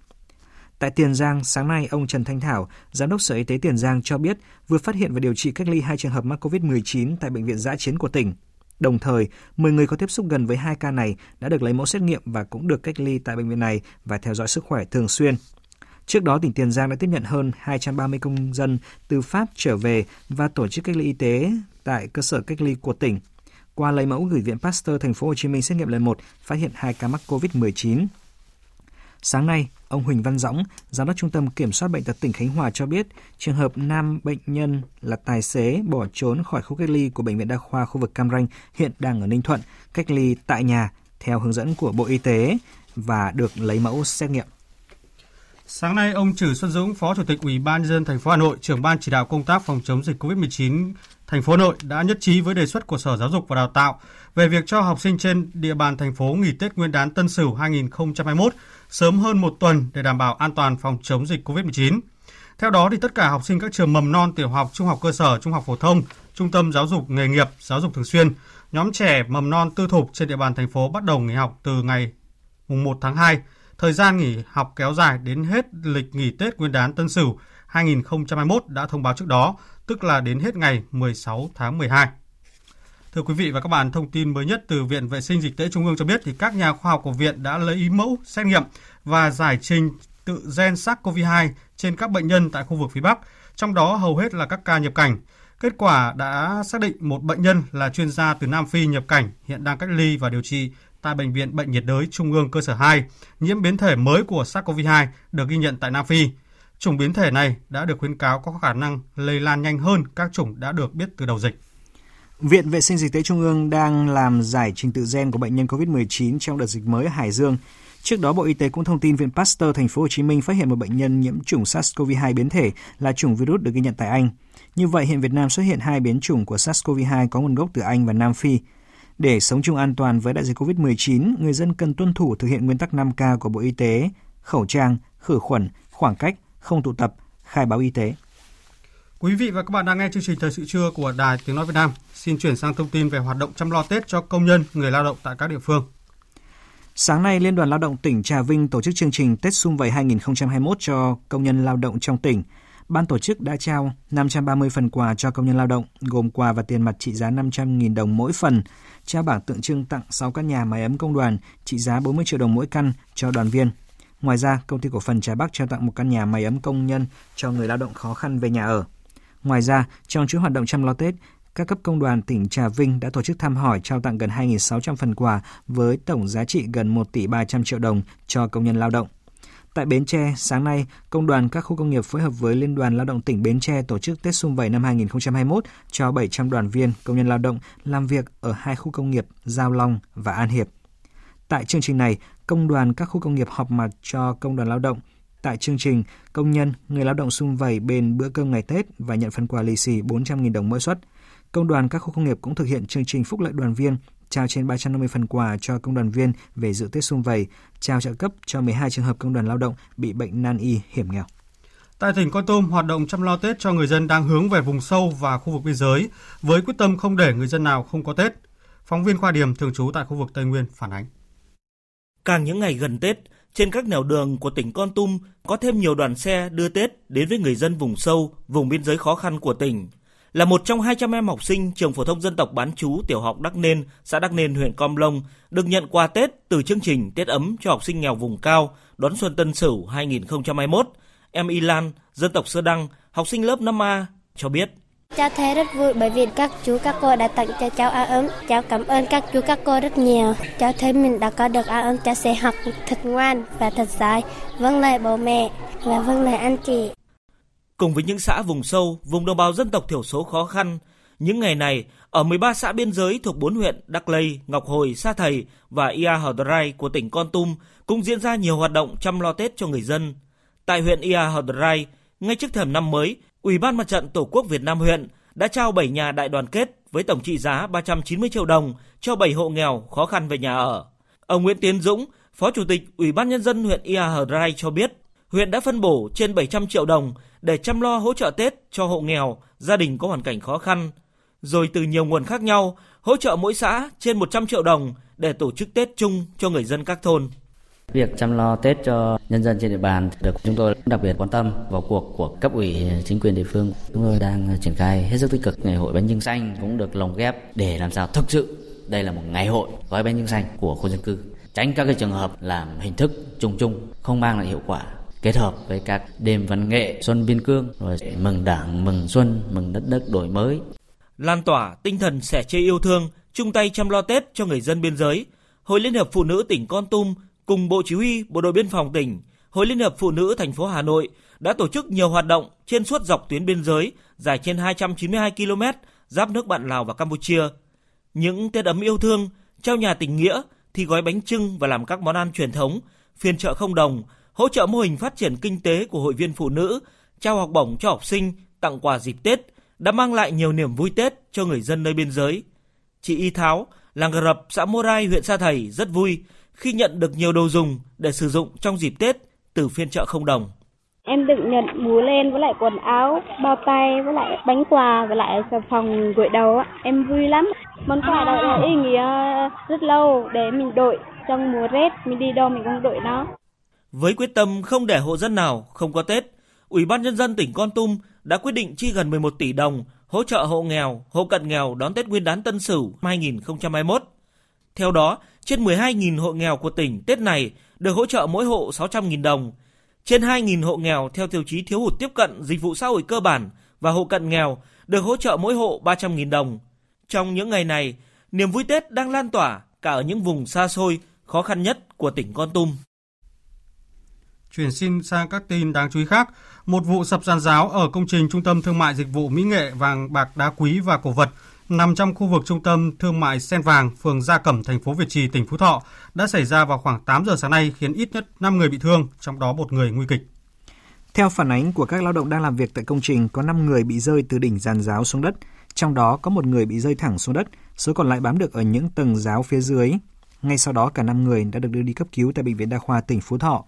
Tại Tiền Giang, sáng nay, ông Trần Thanh Thảo, Giám đốc Sở Y tế Tiền Giang cho biết vừa phát hiện và điều trị cách ly hai trường hợp mắc COVID-19 tại Bệnh viện Giã Chiến của tỉnh. Đồng thời, 10 người có tiếp xúc gần với hai ca này đã được lấy mẫu xét nghiệm và cũng được cách ly tại bệnh viện này và theo dõi sức khỏe thường xuyên. Trước đó, tỉnh Tiền Giang đã tiếp nhận hơn 230 công dân từ Pháp trở về và tổ chức cách ly y tế tại cơ sở cách ly của tỉnh. Qua lấy mẫu gửi Viện Pasteur Thành phố Hồ Chí Minh xét nghiệm lần 1, phát hiện hai ca mắc COVID-19. Sáng nay, ông Huỳnh Văn Dõng, Giám đốc Trung tâm Kiểm soát Bệnh tật tỉnh Khánh Hòa cho biết, trường hợp nam bệnh nhân là tài xế bỏ trốn khỏi khu cách ly của Bệnh viện Đa khoa khu vực Cam Ranh hiện đang ở Ninh Thuận, cách ly tại nhà theo hướng dẫn của Bộ Y tế và được lấy mẫu xét nghiệm. Sáng nay, ông Trử Xuân Dũng, Phó Chủ tịch Ủy ban nhân dân thành phố Hà Nội, trưởng ban chỉ đạo công tác phòng chống dịch COVID-19 thành phố Hà Nội đã nhất trí với đề xuất của Sở Giáo dục và Đào tạo về việc cho học sinh trên địa bàn thành phố nghỉ Tết Nguyên đán Tân Sửu 2021 sớm hơn một tuần để đảm bảo an toàn phòng chống dịch COVID-19. Theo đó, thì tất cả học sinh các trường mầm non, tiểu học, trung học cơ sở, trung học phổ thông, trung tâm giáo dục nghề nghiệp, giáo dục thường xuyên, nhóm trẻ mầm non tư thục trên địa bàn thành phố bắt đầu nghỉ học từ ngày 1 tháng 2. Thời gian nghỉ học kéo dài đến hết lịch nghỉ Tết Nguyên đán Tân Sửu 2021 đã thông báo trước đó, tức là đến hết ngày 16 tháng 12. Thưa quý vị và các bạn, thông tin mới nhất từ Viện Vệ sinh Dịch tễ Trung ương cho biết thì các nhà khoa học của viện đã lấy mẫu xét nghiệm và giải trình tự gen SARS-CoV-2 trên các bệnh nhân tại khu vực phía Bắc, trong đó hầu hết là các ca nhập cảnh. Kết quả đã xác định một bệnh nhân là chuyên gia từ Nam Phi nhập cảnh, hiện đang cách ly và điều trị tại Bệnh viện Bệnh nhiệt đới Trung ương cơ sở 2, nhiễm biến thể mới của SARS-CoV-2 được ghi nhận tại Nam Phi. Chủng biến thể này đã được khuyến cáo có khả năng lây lan nhanh hơn các chủng đã được biết từ đầu dịch. Viện Vệ sinh Dịch tễ Trung ương đang làm giải trình tự gen của bệnh nhân COVID-19 trong đợt dịch mới ở Hải Dương. Trước đó, Bộ Y tế cũng thông tin Viện Pasteur Thành phố Hồ Chí Minh phát hiện một bệnh nhân nhiễm chủng SARS-CoV-2 biến thể là chủng virus được ghi nhận tại Anh. Như vậy, hiện Việt Nam xuất hiện hai biến chủng của SARS-CoV-2 có nguồn gốc từ Anh và Nam Phi. Để sống chung an toàn với đại dịch COVID-19, người dân cần tuân thủ thực hiện nguyên tắc 5K của Bộ Y tế, khẩu trang, khử khuẩn, khoảng cách, không tụ tập, khai báo y tế. Quý vị và các bạn đang nghe chương trình Thời sự trưa của Đài Tiếng Nói Việt Nam. Xin chuyển sang thông tin về hoạt động chăm lo Tết cho công nhân, người lao động tại các địa phương. Sáng nay, Liên đoàn Lao động tỉnh Trà Vinh tổ chức chương trình Tết Xung Vầy 2021 cho công nhân lao động trong tỉnh. Ban tổ chức đã trao 530 phần quà cho công nhân lao động, gồm quà và tiền mặt trị giá 500.000 đồng mỗi phần, trao bảng tượng trưng tặng 6 căn nhà máy ấm công đoàn trị giá 40 triệu đồng mỗi căn cho đoàn viên. Ngoài ra, công ty cổ phần Trà Bắc trao tặng một căn nhà máy ấm công nhân cho người lao động khó khăn về nhà ở. Ngoài ra, trong chuỗi hoạt động chăm lo Tết, các cấp công đoàn tỉnh Trà Vinh đã tổ chức thăm hỏi trao tặng gần 2.600 phần quà với tổng giá trị gần 1 tỷ 300 triệu đồng cho công nhân lao động. Tại Bến Tre, sáng nay, Công đoàn các khu công nghiệp phối hợp với Liên đoàn Lao động tỉnh Bến Tre tổ chức Tết Xung Vầy năm 2021 cho 700 đoàn viên công nhân lao động làm việc ở hai khu công nghiệp Giao Long và An Hiệp. Tại chương trình này, Công đoàn các khu công nghiệp họp mặt cho Công đoàn Lao động. Tại chương trình, công nhân, người lao động xung vầy bên bữa cơm ngày Tết và nhận phần quà lì xì 400.000 đồng mỗi suất. Công đoàn các khu công nghiệp cũng thực hiện chương trình phúc lợi đoàn viên, trao trên 350 phần quà cho công đoàn viên về dự Tết xung vầy, trao trợ cấp cho 12 trường hợp công đoàn lao động bị bệnh nan y hiểm nghèo. Tại tỉnh Con Tum, hoạt động chăm lo Tết cho người dân đang hướng về vùng sâu và khu vực biên giới với quyết tâm không để người dân nào không có Tết. Phóng viên Khoa Điểm thường trú tại khu vực Tây Nguyên phản ánh. Càng những ngày gần Tết, trên các nẻo đường của tỉnh Con Tum có thêm nhiều đoàn xe đưa Tết đến với người dân vùng sâu, vùng biên giới khó khăn của tỉnh. Là một trong 200 em học sinh trường phổ thông dân tộc bán chú tiểu học Đắc Nên, xã Đắc Nên, huyện Com Lông được nhận quà Tết từ chương trình Tết ấm cho học sinh nghèo vùng cao đón xuân Tân Sửu 2021. Em Y Lan, dân tộc Sơ Đăng, học sinh lớp 5A cho biết. Cháu thấy rất vui bởi vì các chú các cô đã tặng cho cháu áo ấm. Cháu cảm ơn các chú các cô rất nhiều. Cháu thấy mình đã có được áo ấm, cháu sẽ học thật ngoan và thật giỏi, vâng lời bố mẹ và vâng lời anh chị. Cùng với những xã vùng sâu, vùng đồng bào dân tộc thiểu số khó khăn, những ngày này, ở 13 xã biên giới thuộc 4 huyện Đắc Lây, Ngọc Hồi, Sa Thầy và Ia Hờ Rai của tỉnh Con Tum cũng diễn ra nhiều hoạt động chăm lo Tết cho người dân. Tại huyện Ia Hờ Rai, ngay trước thềm năm mới, Ủy ban Mặt trận Tổ quốc Việt Nam huyện đã trao 7 nhà đại đoàn kết với tổng trị giá 390 triệu đồng cho 7 hộ nghèo khó khăn về nhà ở. Ông Nguyễn Tiến Dũng, Phó Chủ tịch Ủy ban Nhân dân huyện Ia Hờ Rai cho biết, huyện đã phân bổ trên 700 triệu đồng để chăm lo hỗ trợ Tết cho hộ nghèo, gia đình có hoàn cảnh khó khăn. Rồi từ nhiều nguồn khác nhau, hỗ trợ mỗi xã trên 100 triệu đồng để tổ chức Tết chung cho người dân các thôn. Việc chăm lo Tết cho nhân dân trên địa bàn được chúng tôi đặc biệt quan tâm vào cuộc của cấp ủy chính quyền địa phương. Chúng tôi đang triển khai hết sức tích cực. Ngày hội bánh trưng xanh cũng được lồng ghép để làm sao thực sự đây là một ngày hội gói bánh trưng xanh của khu dân cư. Tránh các cái trường hợp làm hình thức chung chung không mang lại hiệu quả kết hợp với các đêm văn nghệ xuân biên cương, rồi mừng đảng, mừng xuân, mừng đất nước đổi mới. Lan tỏa tinh thần sẻ chia yêu thương, chung tay chăm lo tết cho người dân biên giới. Hội liên hiệp phụ nữ tỉnh con tum cùng bộ chỉ huy bộ đội biên phòng tỉnh, hội liên hiệp phụ nữ thành phố hà nội đã tổ chức nhiều hoạt động trên suốt dọc tuyến biên giới dài trên 292 km giáp nước bạn lào và campuchia. Những tết ấm yêu thương, trao nhà tình nghĩa thì gói bánh trưng và làm các món ăn truyền thống, phiên chợ không đồng hỗ trợ mô hình phát triển kinh tế của hội viên phụ nữ, trao học bổng cho học sinh, tặng quà dịp Tết đã mang lại nhiều niềm vui Tết cho người dân nơi biên giới. Chị Y Tháo, làng Gờ Rập, xã Morai, huyện Sa Thầy rất vui khi nhận được nhiều đồ dùng để sử dụng trong dịp Tết từ phiên chợ không đồng. Em được nhận mũ lên với lại quần áo, bao tay với lại bánh quà với lại xà phòng gội đầu. Em vui lắm. Món quà đó là ý nghĩa rất lâu để mình đội trong mùa rét, mình đi đâu mình cũng đội nó. Với quyết tâm không để hộ dân nào không có Tết, Ủy ban Nhân dân tỉnh Con Tum đã quyết định chi gần 11 tỷ đồng hỗ trợ hộ nghèo, hộ cận nghèo đón Tết Nguyên đán Tân Sửu 2021. Theo đó, trên 12.000 hộ nghèo của tỉnh Tết này được hỗ trợ mỗi hộ 600.000 đồng. Trên 2.000 hộ nghèo theo tiêu chí thiếu hụt tiếp cận dịch vụ xã hội cơ bản và hộ cận nghèo được hỗ trợ mỗi hộ 300.000 đồng. Trong những ngày này, niềm vui Tết đang lan tỏa cả ở những vùng xa xôi, khó khăn nhất của tỉnh Con Tum. Chuyển xin sang các tin đáng chú ý khác. Một vụ sập giàn giáo ở công trình Trung tâm Thương mại Dịch vụ Mỹ nghệ vàng bạc đá quý và cổ vật nằm trong khu vực trung tâm thương mại Sen Vàng, phường Gia Cẩm, thành phố Việt Trì, tỉnh Phú Thọ đã xảy ra vào khoảng 8 giờ sáng nay khiến ít nhất 5 người bị thương, trong đó một người nguy kịch. Theo phản ánh của các lao động đang làm việc tại công trình, có 5 người bị rơi từ đỉnh giàn giáo xuống đất, trong đó có một người bị rơi thẳng xuống đất, số còn lại bám được ở những tầng giáo phía dưới. Ngay sau đó cả 5 người đã được đưa đi cấp cứu tại bệnh viện đa khoa tỉnh Phú Thọ.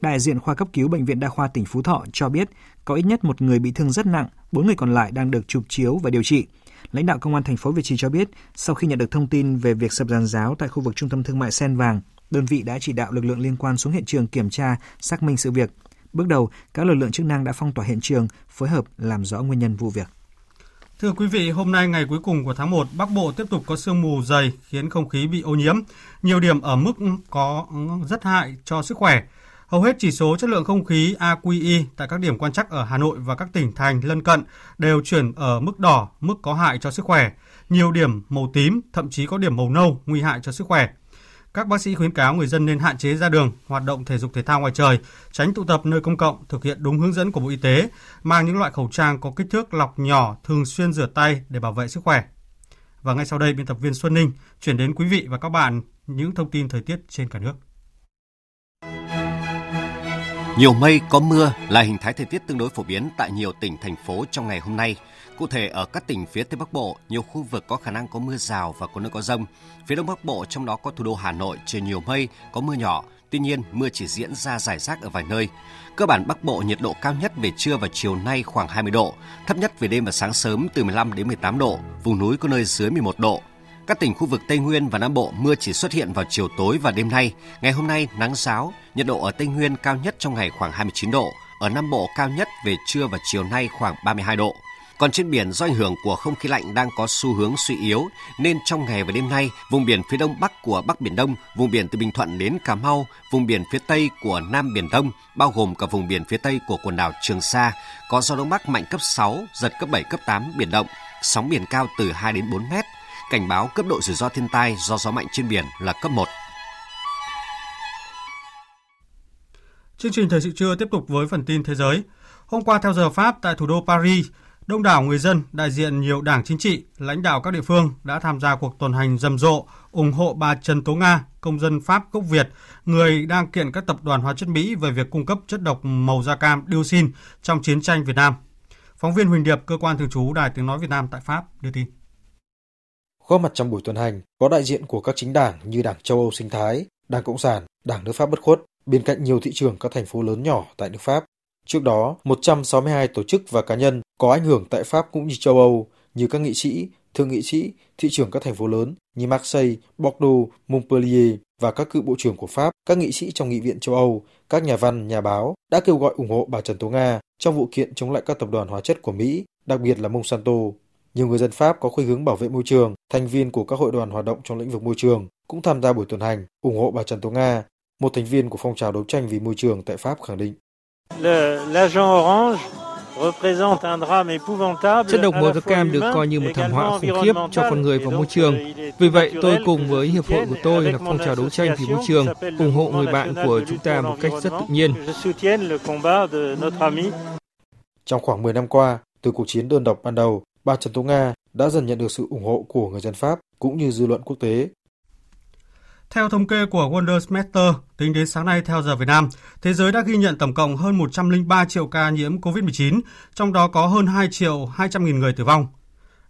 Đại diện khoa cấp cứu bệnh viện đa khoa tỉnh Phú Thọ cho biết có ít nhất một người bị thương rất nặng, bốn người còn lại đang được chụp chiếu và điều trị. Lãnh đạo công an thành phố Việt Trì cho biết, sau khi nhận được thông tin về việc sập giàn giáo tại khu vực trung tâm thương mại Sen Vàng, đơn vị đã chỉ đạo lực lượng liên quan xuống hiện trường kiểm tra, xác minh sự việc. Bước đầu, các lực lượng chức năng đã phong tỏa hiện trường, phối hợp làm rõ nguyên nhân vụ việc. Thưa quý vị, hôm nay ngày cuối cùng của tháng 1, Bắc Bộ tiếp tục có sương mù dày khiến không khí bị ô nhiễm. Nhiều điểm ở mức có rất hại cho sức khỏe. Hầu hết chỉ số chất lượng không khí AQI tại các điểm quan trắc ở Hà Nội và các tỉnh thành lân cận đều chuyển ở mức đỏ, mức có hại cho sức khỏe. Nhiều điểm màu tím, thậm chí có điểm màu nâu, nguy hại cho sức khỏe. Các bác sĩ khuyến cáo người dân nên hạn chế ra đường, hoạt động thể dục thể thao ngoài trời, tránh tụ tập nơi công cộng, thực hiện đúng hướng dẫn của Bộ Y tế, mang những loại khẩu trang có kích thước lọc nhỏ, thường xuyên rửa tay để bảo vệ sức khỏe. Và ngay sau đây, biên tập viên Xuân Ninh chuyển đến quý vị và các bạn những thông tin thời tiết trên cả nước. Nhiều mây có mưa là hình thái thời tiết tương đối phổ biến tại nhiều tỉnh thành phố trong ngày hôm nay. Cụ thể ở các tỉnh phía Tây Bắc Bộ, nhiều khu vực có khả năng có mưa rào và có nơi có rông. Phía Đông Bắc Bộ trong đó có thủ đô Hà Nội trời nhiều mây, có mưa nhỏ, tuy nhiên mưa chỉ diễn ra rải rác ở vài nơi. Cơ bản Bắc Bộ nhiệt độ cao nhất về trưa và chiều nay khoảng 20 độ, thấp nhất về đêm và sáng sớm từ 15 đến 18 độ, vùng núi có nơi dưới 11 độ. Các tỉnh khu vực Tây Nguyên và Nam Bộ mưa chỉ xuất hiện vào chiều tối và đêm nay. Ngày hôm nay nắng giáo, nhiệt độ ở Tây Nguyên cao nhất trong ngày khoảng 29 độ, ở Nam Bộ cao nhất về trưa và chiều nay khoảng 32 độ. Còn trên biển do ảnh hưởng của không khí lạnh đang có xu hướng suy yếu nên trong ngày và đêm nay, vùng biển phía đông bắc của Bắc Biển Đông, vùng biển từ Bình Thuận đến Cà Mau, vùng biển phía tây của Nam Biển Đông, bao gồm cả vùng biển phía tây của quần đảo Trường Sa, có gió đông bắc mạnh cấp 6, giật cấp 7, cấp 8 biển động, sóng biển cao từ 2 đến 4 mét, cảnh báo cấp độ rủi ro thiên tai do gió mạnh trên biển là cấp 1. Chương trình thời sự trưa tiếp tục với phần tin thế giới. Hôm qua theo giờ Pháp tại thủ đô Paris, đông đảo người dân, đại diện nhiều đảng chính trị, lãnh đạo các địa phương đã tham gia cuộc tuần hành rầm rộ ủng hộ bà Trần Tố Nga, công dân Pháp gốc Việt, người đang kiện các tập đoàn hóa chất Mỹ về việc cung cấp chất độc màu da cam dioxin trong chiến tranh Việt Nam. Phóng viên Huỳnh Điệp, cơ quan thường trú Đài Tiếng Nói Việt Nam tại Pháp đưa tin. Góp mặt trong buổi tuần hành có đại diện của các chính đảng như Đảng châu Âu sinh thái, Đảng Cộng sản, Đảng nước Pháp bất khuất, bên cạnh nhiều thị trường các thành phố lớn nhỏ tại nước Pháp. Trước đó, 162 tổ chức và cá nhân có ảnh hưởng tại Pháp cũng như châu Âu như các nghị sĩ, thượng nghị sĩ, thị trưởng các thành phố lớn như Marseille, Bordeaux, Montpellier và các cựu bộ trưởng của Pháp, các nghị sĩ trong nghị viện châu Âu, các nhà văn, nhà báo đã kêu gọi ủng hộ bà Trần Tố Nga trong vụ kiện chống lại các tập đoàn hóa chất của Mỹ, đặc biệt là Monsanto. Nhiều người dân Pháp có khuynh hướng bảo vệ môi trường, thành viên của các hội đoàn hoạt động trong lĩnh vực môi trường cũng tham gia buổi tuần hành ủng hộ bà Trần Tố Nga. Một thành viên của phong trào đấu tranh vì môi trường tại Pháp khẳng định. Chất độc màu da cam được coi như một thảm họa khủng khiếp cho con người và môi trường. Vì vậy, tôi cùng với hiệp hội của tôi là phong trào đấu tranh vì môi trường, ủng hộ người bạn của chúng ta một cách rất tự nhiên. Trong khoảng 10 năm qua, từ cuộc chiến đơn độc ban đầu, bà Trần Tố Nga đã dần nhận được sự ủng hộ của người dân Pháp cũng như dư luận quốc tế. Theo thống kê của Wondersmeter, tính đến sáng nay theo giờ Việt Nam, thế giới đã ghi nhận tổng cộng hơn 103 triệu ca nhiễm COVID-19, trong đó có hơn 2 triệu 200 nghìn người tử vong.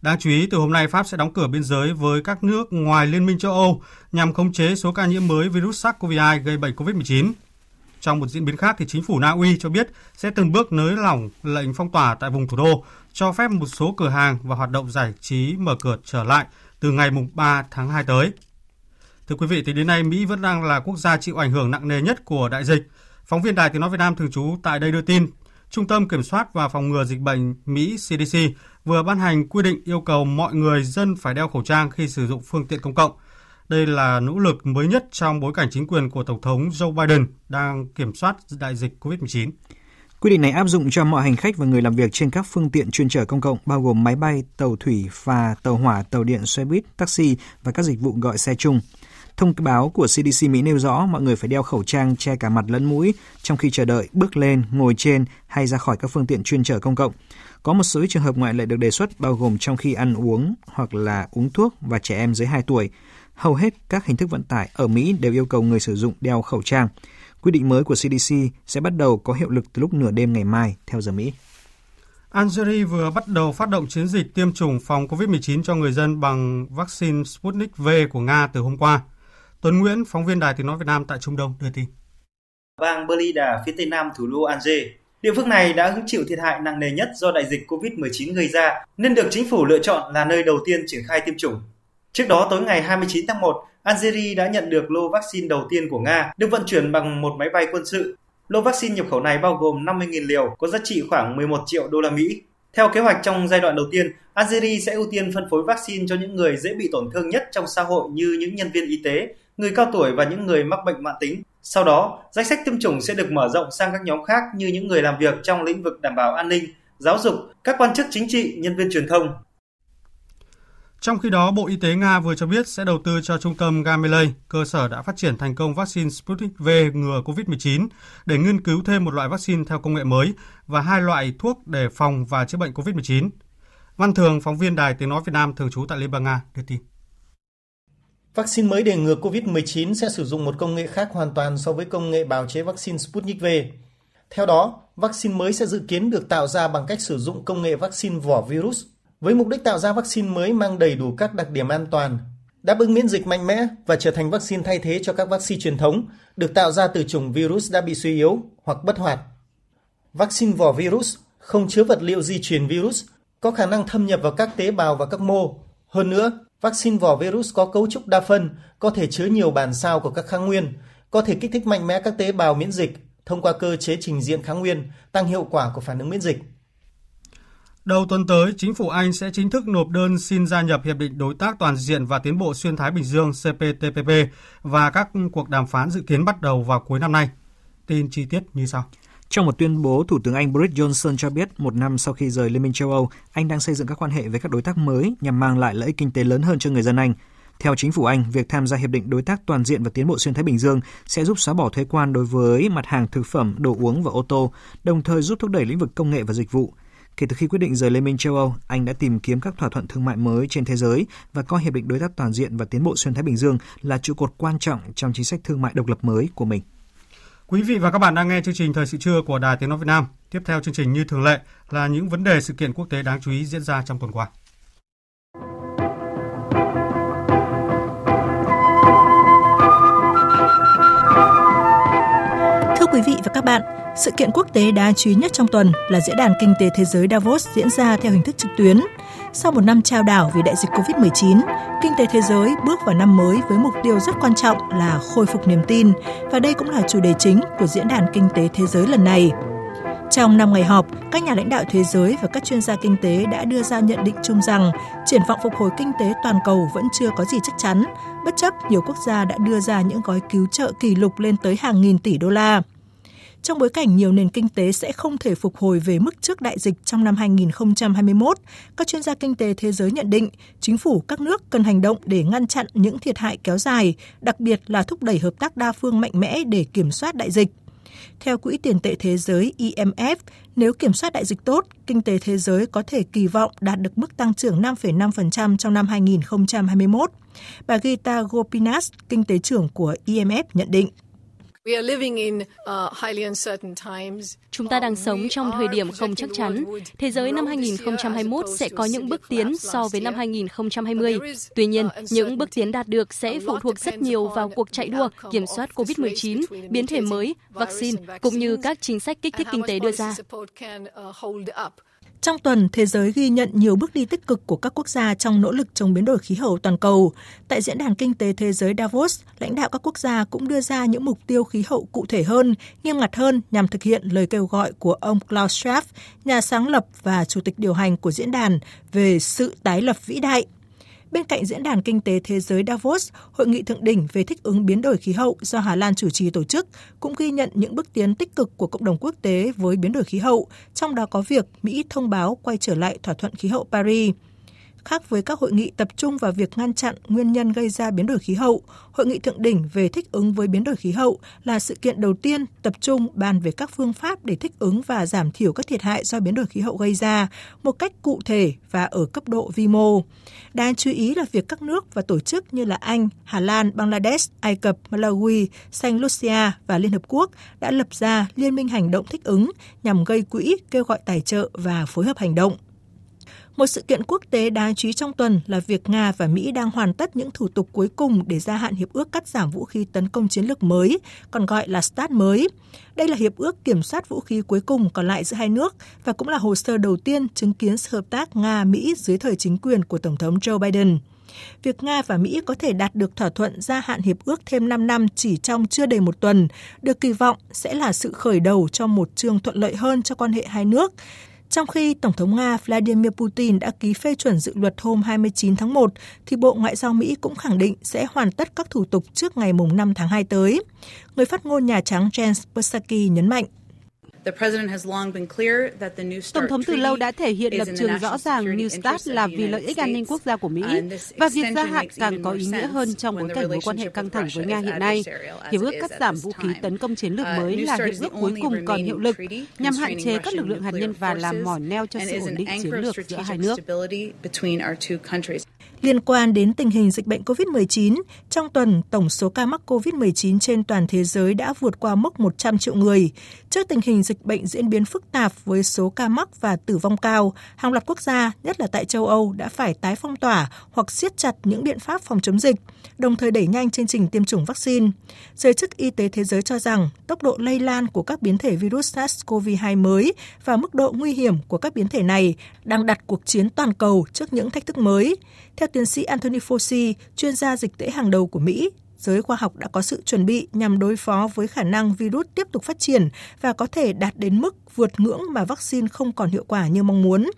Đáng chú ý, từ hôm nay Pháp sẽ đóng cửa biên giới với các nước ngoài Liên minh châu Âu nhằm khống chế số ca nhiễm mới virus SARS-CoV-2 gây bệnh COVID-19. Trong một diễn biến khác, thì chính phủ Na Uy cho biết sẽ từng bước nới lỏng lệnh phong tỏa tại vùng thủ đô, cho phép một số cửa hàng và hoạt động giải trí mở cửa trở lại từ ngày 3 tháng 2 tới. Thưa quý vị, thì đến nay Mỹ vẫn đang là quốc gia chịu ảnh hưởng nặng nề nhất của đại dịch. Phóng viên Đài Tiếng Nói Việt Nam thường trú tại đây đưa tin, Trung tâm Kiểm soát và Phòng ngừa Dịch bệnh Mỹ CDC vừa ban hành quy định yêu cầu mọi người dân phải đeo khẩu trang khi sử dụng phương tiện công cộng. Đây là nỗ lực mới nhất trong bối cảnh chính quyền của Tổng thống Joe Biden đang kiểm soát đại dịch COVID-19. Quy định này áp dụng cho mọi hành khách và người làm việc trên các phương tiện chuyên chở công cộng bao gồm máy bay, tàu thủy, phà, tàu hỏa, tàu điện, xe buýt, taxi và các dịch vụ gọi xe chung. Thông báo của CDC Mỹ nêu rõ mọi người phải đeo khẩu trang che cả mặt lẫn mũi trong khi chờ đợi, bước lên, ngồi trên hay ra khỏi các phương tiện chuyên chở công cộng. Có một số trường hợp ngoại lệ được đề xuất bao gồm trong khi ăn uống hoặc là uống thuốc và trẻ em dưới 2 tuổi. Hầu hết các hình thức vận tải ở Mỹ đều yêu cầu người sử dụng đeo khẩu trang. Quy định mới của CDC sẽ bắt đầu có hiệu lực từ lúc nửa đêm ngày mai, theo giờ Mỹ. Algeria vừa bắt đầu phát động chiến dịch tiêm chủng phòng COVID-19 cho người dân bằng vaccine Sputnik V của Nga từ hôm qua. Tuấn Nguyễn, phóng viên Đài Tiếng Nói Việt Nam tại Trung Đông đưa tin. Bang Berlida, phía tây nam thủ đô Alger, địa phương này đã hứng chịu thiệt hại nặng nề nhất do đại dịch COVID-19 gây ra, nên được chính phủ lựa chọn là nơi đầu tiên triển khai tiêm chủng. Trước đó, tối ngày 29 tháng 1, Algeria đã nhận được lô vaccine đầu tiên của Nga, được vận chuyển bằng một máy bay quân sự. Lô vaccine nhập khẩu này bao gồm 50.000 liều, có giá trị khoảng 11 triệu đô la Mỹ. Theo kế hoạch trong giai đoạn đầu tiên, Algeria sẽ ưu tiên phân phối vaccine cho những người dễ bị tổn thương nhất trong xã hội như những nhân viên y tế, người cao tuổi và những người mắc bệnh mạng tính. Sau đó, danh sách tiêm chủng sẽ được mở rộng sang các nhóm khác như những người làm việc trong lĩnh vực đảm bảo an ninh, giáo dục, các quan chức chính trị, nhân viên truyền thông. Trong khi đó, Bộ Y tế Nga vừa cho biết sẽ đầu tư cho trung tâm Gamaleya, cơ sở đã phát triển thành công vaccine Sputnik V ngừa COVID-19, để nghiên cứu thêm một loại vaccine theo công nghệ mới và hai loại thuốc để phòng và chữa bệnh COVID-19. Văn Thường, phóng viên Đài Tiếng Nói Việt Nam thường trú tại Liên bang Nga, đưa tin. Vaccine mới để ngừa COVID-19 sẽ sử dụng một công nghệ khác hoàn toàn so với công nghệ bào chế vaccine Sputnik V. Theo đó, vaccine mới sẽ dự kiến được tạo ra bằng cách sử dụng công nghệ vaccine vỏ virus với mục đích tạo ra vaccine mới mang đầy đủ các đặc điểm an toàn, đáp ứng miễn dịch mạnh mẽ và trở thành vaccine thay thế cho các vaccine truyền thống được tạo ra từ chủng virus đã bị suy yếu hoặc bất hoạt. Vaccine vỏ virus không chứa vật liệu di truyền virus, có khả năng thâm nhập vào các tế bào và các mô. Hơn nữa, vaccine vỏ virus có cấu trúc đa phân, có thể chứa nhiều bản sao của các kháng nguyên, có thể kích thích mạnh mẽ các tế bào miễn dịch thông qua cơ chế trình diện kháng nguyên, tăng hiệu quả của phản ứng miễn dịch. Đầu tuần tới, chính phủ Anh sẽ chính thức nộp đơn xin gia nhập Hiệp định Đối tác Toàn diện và Tiến bộ Xuyên Thái Bình Dương CPTPP và các cuộc đàm phán dự kiến bắt đầu vào cuối năm nay. Tin chi tiết như sau. Trong một tuyên bố, Thủ tướng Anh Boris Johnson cho biết một năm sau khi rời Liên minh châu Âu, Anh đang xây dựng các quan hệ với các đối tác mới nhằm mang lại lợi ích kinh tế lớn hơn cho người dân Anh. Theo chính phủ Anh, việc tham gia Hiệp định Đối tác Toàn diện và Tiến bộ Xuyên Thái Bình Dương sẽ giúp xóa bỏ thuế quan đối với mặt hàng thực phẩm, đồ uống và ô tô, đồng thời giúp thúc đẩy lĩnh vực công nghệ và dịch vụ. Kể từ khi quyết định rời Liên minh châu Âu, Anh đã tìm kiếm các thỏa thuận thương mại mới trên thế giới và coi Hiệp định Đối tác Toàn diện và Tiến bộ Xuyên Thái Bình Dương là trụ cột quan trọng trong chính sách thương mại độc lập mới của mình. Quý vị và các bạn đang nghe chương trình Thời sự trưa của Đài Tiếng Nói Việt Nam. Tiếp theo chương trình như thường lệ là những vấn đề sự kiện quốc tế đáng chú ý diễn ra trong tuần qua. Thưa quý vị và các bạn, sự kiện quốc tế đáng chú ý nhất trong tuần là Diễn đàn Kinh tế Thế giới Davos diễn ra theo hình thức trực tuyến. Sau một năm trao đảo vì đại dịch COVID-19, kinh tế thế giới bước vào năm mới với mục tiêu rất quan trọng là khôi phục niềm tin, và đây cũng là chủ đề chính của Diễn đàn Kinh tế Thế giới lần này. Trong năm ngày họp, các nhà lãnh đạo thế giới và các chuyên gia kinh tế đã đưa ra nhận định chung rằng triển vọng phục hồi kinh tế toàn cầu vẫn chưa có gì chắc chắn, bất chấp nhiều quốc gia đã đưa ra những gói cứu trợ kỷ lục lên tới hàng nghìn tỷ đô la trong bối cảnh nhiều nền kinh tế sẽ không thể phục hồi về mức trước đại dịch trong năm 2021, các chuyên gia kinh tế thế giới nhận định chính phủ các nước cần hành động để ngăn chặn những thiệt hại kéo dài, đặc biệt là thúc đẩy hợp tác đa phương mạnh mẽ để kiểm soát đại dịch. Theo Quỹ tiền tệ thế giới IMF, nếu kiểm soát đại dịch tốt, kinh tế thế giới có thể kỳ vọng đạt được mức tăng trưởng 5,5% trong năm 2021. Bà Gita Gopinath, kinh tế trưởng của IMF nhận định. Chúng ta đang sống trong thời điểm không chắc chắn. Thế giới năm 2021 sẽ có những bước tiến so với năm 2020. Tuy nhiên, những bước tiến đạt được sẽ phụ thuộc rất nhiều vào cuộc chạy đua kiểm soát COVID-19, biến thể mới, vaccine, cũng như các chính sách kích thích kinh tế đưa ra. Trong tuần, thế giới ghi nhận nhiều bước đi tích cực của các quốc gia trong nỗ lực chống biến đổi khí hậu toàn cầu. Tại Diễn đàn Kinh tế Thế giới Davos, lãnh đạo các quốc gia cũng đưa ra những mục tiêu khí hậu cụ thể hơn, nghiêm ngặt hơn nhằm thực hiện lời kêu gọi của ông Klaus Schwab, nhà sáng lập và chủ tịch điều hành của diễn đàn về sự tái lập vĩ đại. Bên cạnh Diễn đàn Kinh tế Thế giới Davos, Hội nghị thượng đỉnh về thích ứng biến đổi khí hậu do Hà Lan chủ trì tổ chức cũng ghi nhận những bước tiến tích cực của cộng đồng quốc tế với biến đổi khí hậu, trong đó có việc Mỹ thông báo quay trở lại thỏa thuận khí hậu Paris. Khác với các hội nghị tập trung vào việc ngăn chặn nguyên nhân gây ra biến đổi khí hậu, Hội nghị thượng đỉnh về thích ứng với biến đổi khí hậu là sự kiện đầu tiên tập trung bàn về các phương pháp để thích ứng và giảm thiểu các thiệt hại do biến đổi khí hậu gây ra một cách cụ thể và ở cấp độ vi mô. Đáng chú ý là việc các nước và tổ chức như là Anh, Hà Lan, Bangladesh, Ai Cập, Malawi, Saint Lucia và Liên Hợp Quốc đã lập ra Liên minh hành động thích ứng nhằm gây quỹ, kêu gọi tài trợ và phối hợp hành động. Một sự kiện quốc tế đáng chú ý trong tuần là việc Nga và Mỹ đang hoàn tất những thủ tục cuối cùng để gia hạn hiệp ước cắt giảm vũ khí tấn công chiến lược mới, còn gọi là START mới. Đây là hiệp ước kiểm soát vũ khí cuối cùng còn lại giữa hai nước và cũng là hồ sơ đầu tiên chứng kiến sự hợp tác Nga-Mỹ dưới thời chính quyền của Tổng thống Joe Biden. Việc Nga và Mỹ có thể đạt được thỏa thuận gia hạn hiệp ước thêm 5 năm chỉ trong chưa đầy một tuần, được kỳ vọng sẽ là sự khởi đầu cho một chương thuận lợi hơn cho quan hệ hai nước trong khi Tổng thống Nga Vladimir Putin đã ký phê chuẩn dự luật hôm 29 tháng 1, thì Bộ Ngoại giao Mỹ cũng khẳng định sẽ hoàn tất các thủ tục trước ngày 5 tháng 2 tới. Người phát ngôn Nhà Trắng jens Psaki nhấn mạnh. Tổng thống từ lâu đã thể hiện lập trường rõ ràng New START là vì lợi ích an ninh quốc gia của Mỹ và việc gia hạn càng có ý nghĩa hơn trong bối cảnh mối quan hệ căng thẳng với Nga hiện nay. Hiệp ước cắt giảm vũ khí tấn công chiến lược mới là hiệp ước cuối cùng còn hiệu lực nhằm hạn chế các lực lượng hạt nhân và làm mỏ neo cho sự ổn định chiến lược giữa hai nước. Liên quan đến tình hình dịch bệnh COVID-19, trong tuần, tổng số ca mắc COVID-19 trên toàn thế giới đã vượt qua mốc 100 triệu người. Trước tình hình dịch bệnh diễn biến phức tạp với số ca mắc và tử vong cao, hàng loạt quốc gia, nhất là tại châu Âu, đã phải tái phong tỏa hoặc siết chặt những biện pháp phòng chống dịch, đồng thời đẩy nhanh chương trình tiêm chủng vaccine. Giới chức Y tế Thế giới cho rằng tốc độ lây lan của các biến thể virus SARS-CoV-2 mới và mức độ nguy hiểm của các biến thể này đang đặt cuộc chiến toàn cầu trước những thách thức mới. Theo tiến sĩ Anthony Fauci, chuyên gia dịch tễ hàng đầu của Mỹ, giới khoa học đã có sự chuẩn bị nhằm đối phó với khả năng virus tiếp tục phát triển và có thể đạt đến mức vượt ngưỡng mà vaccine không còn hiệu quả như mong muốn.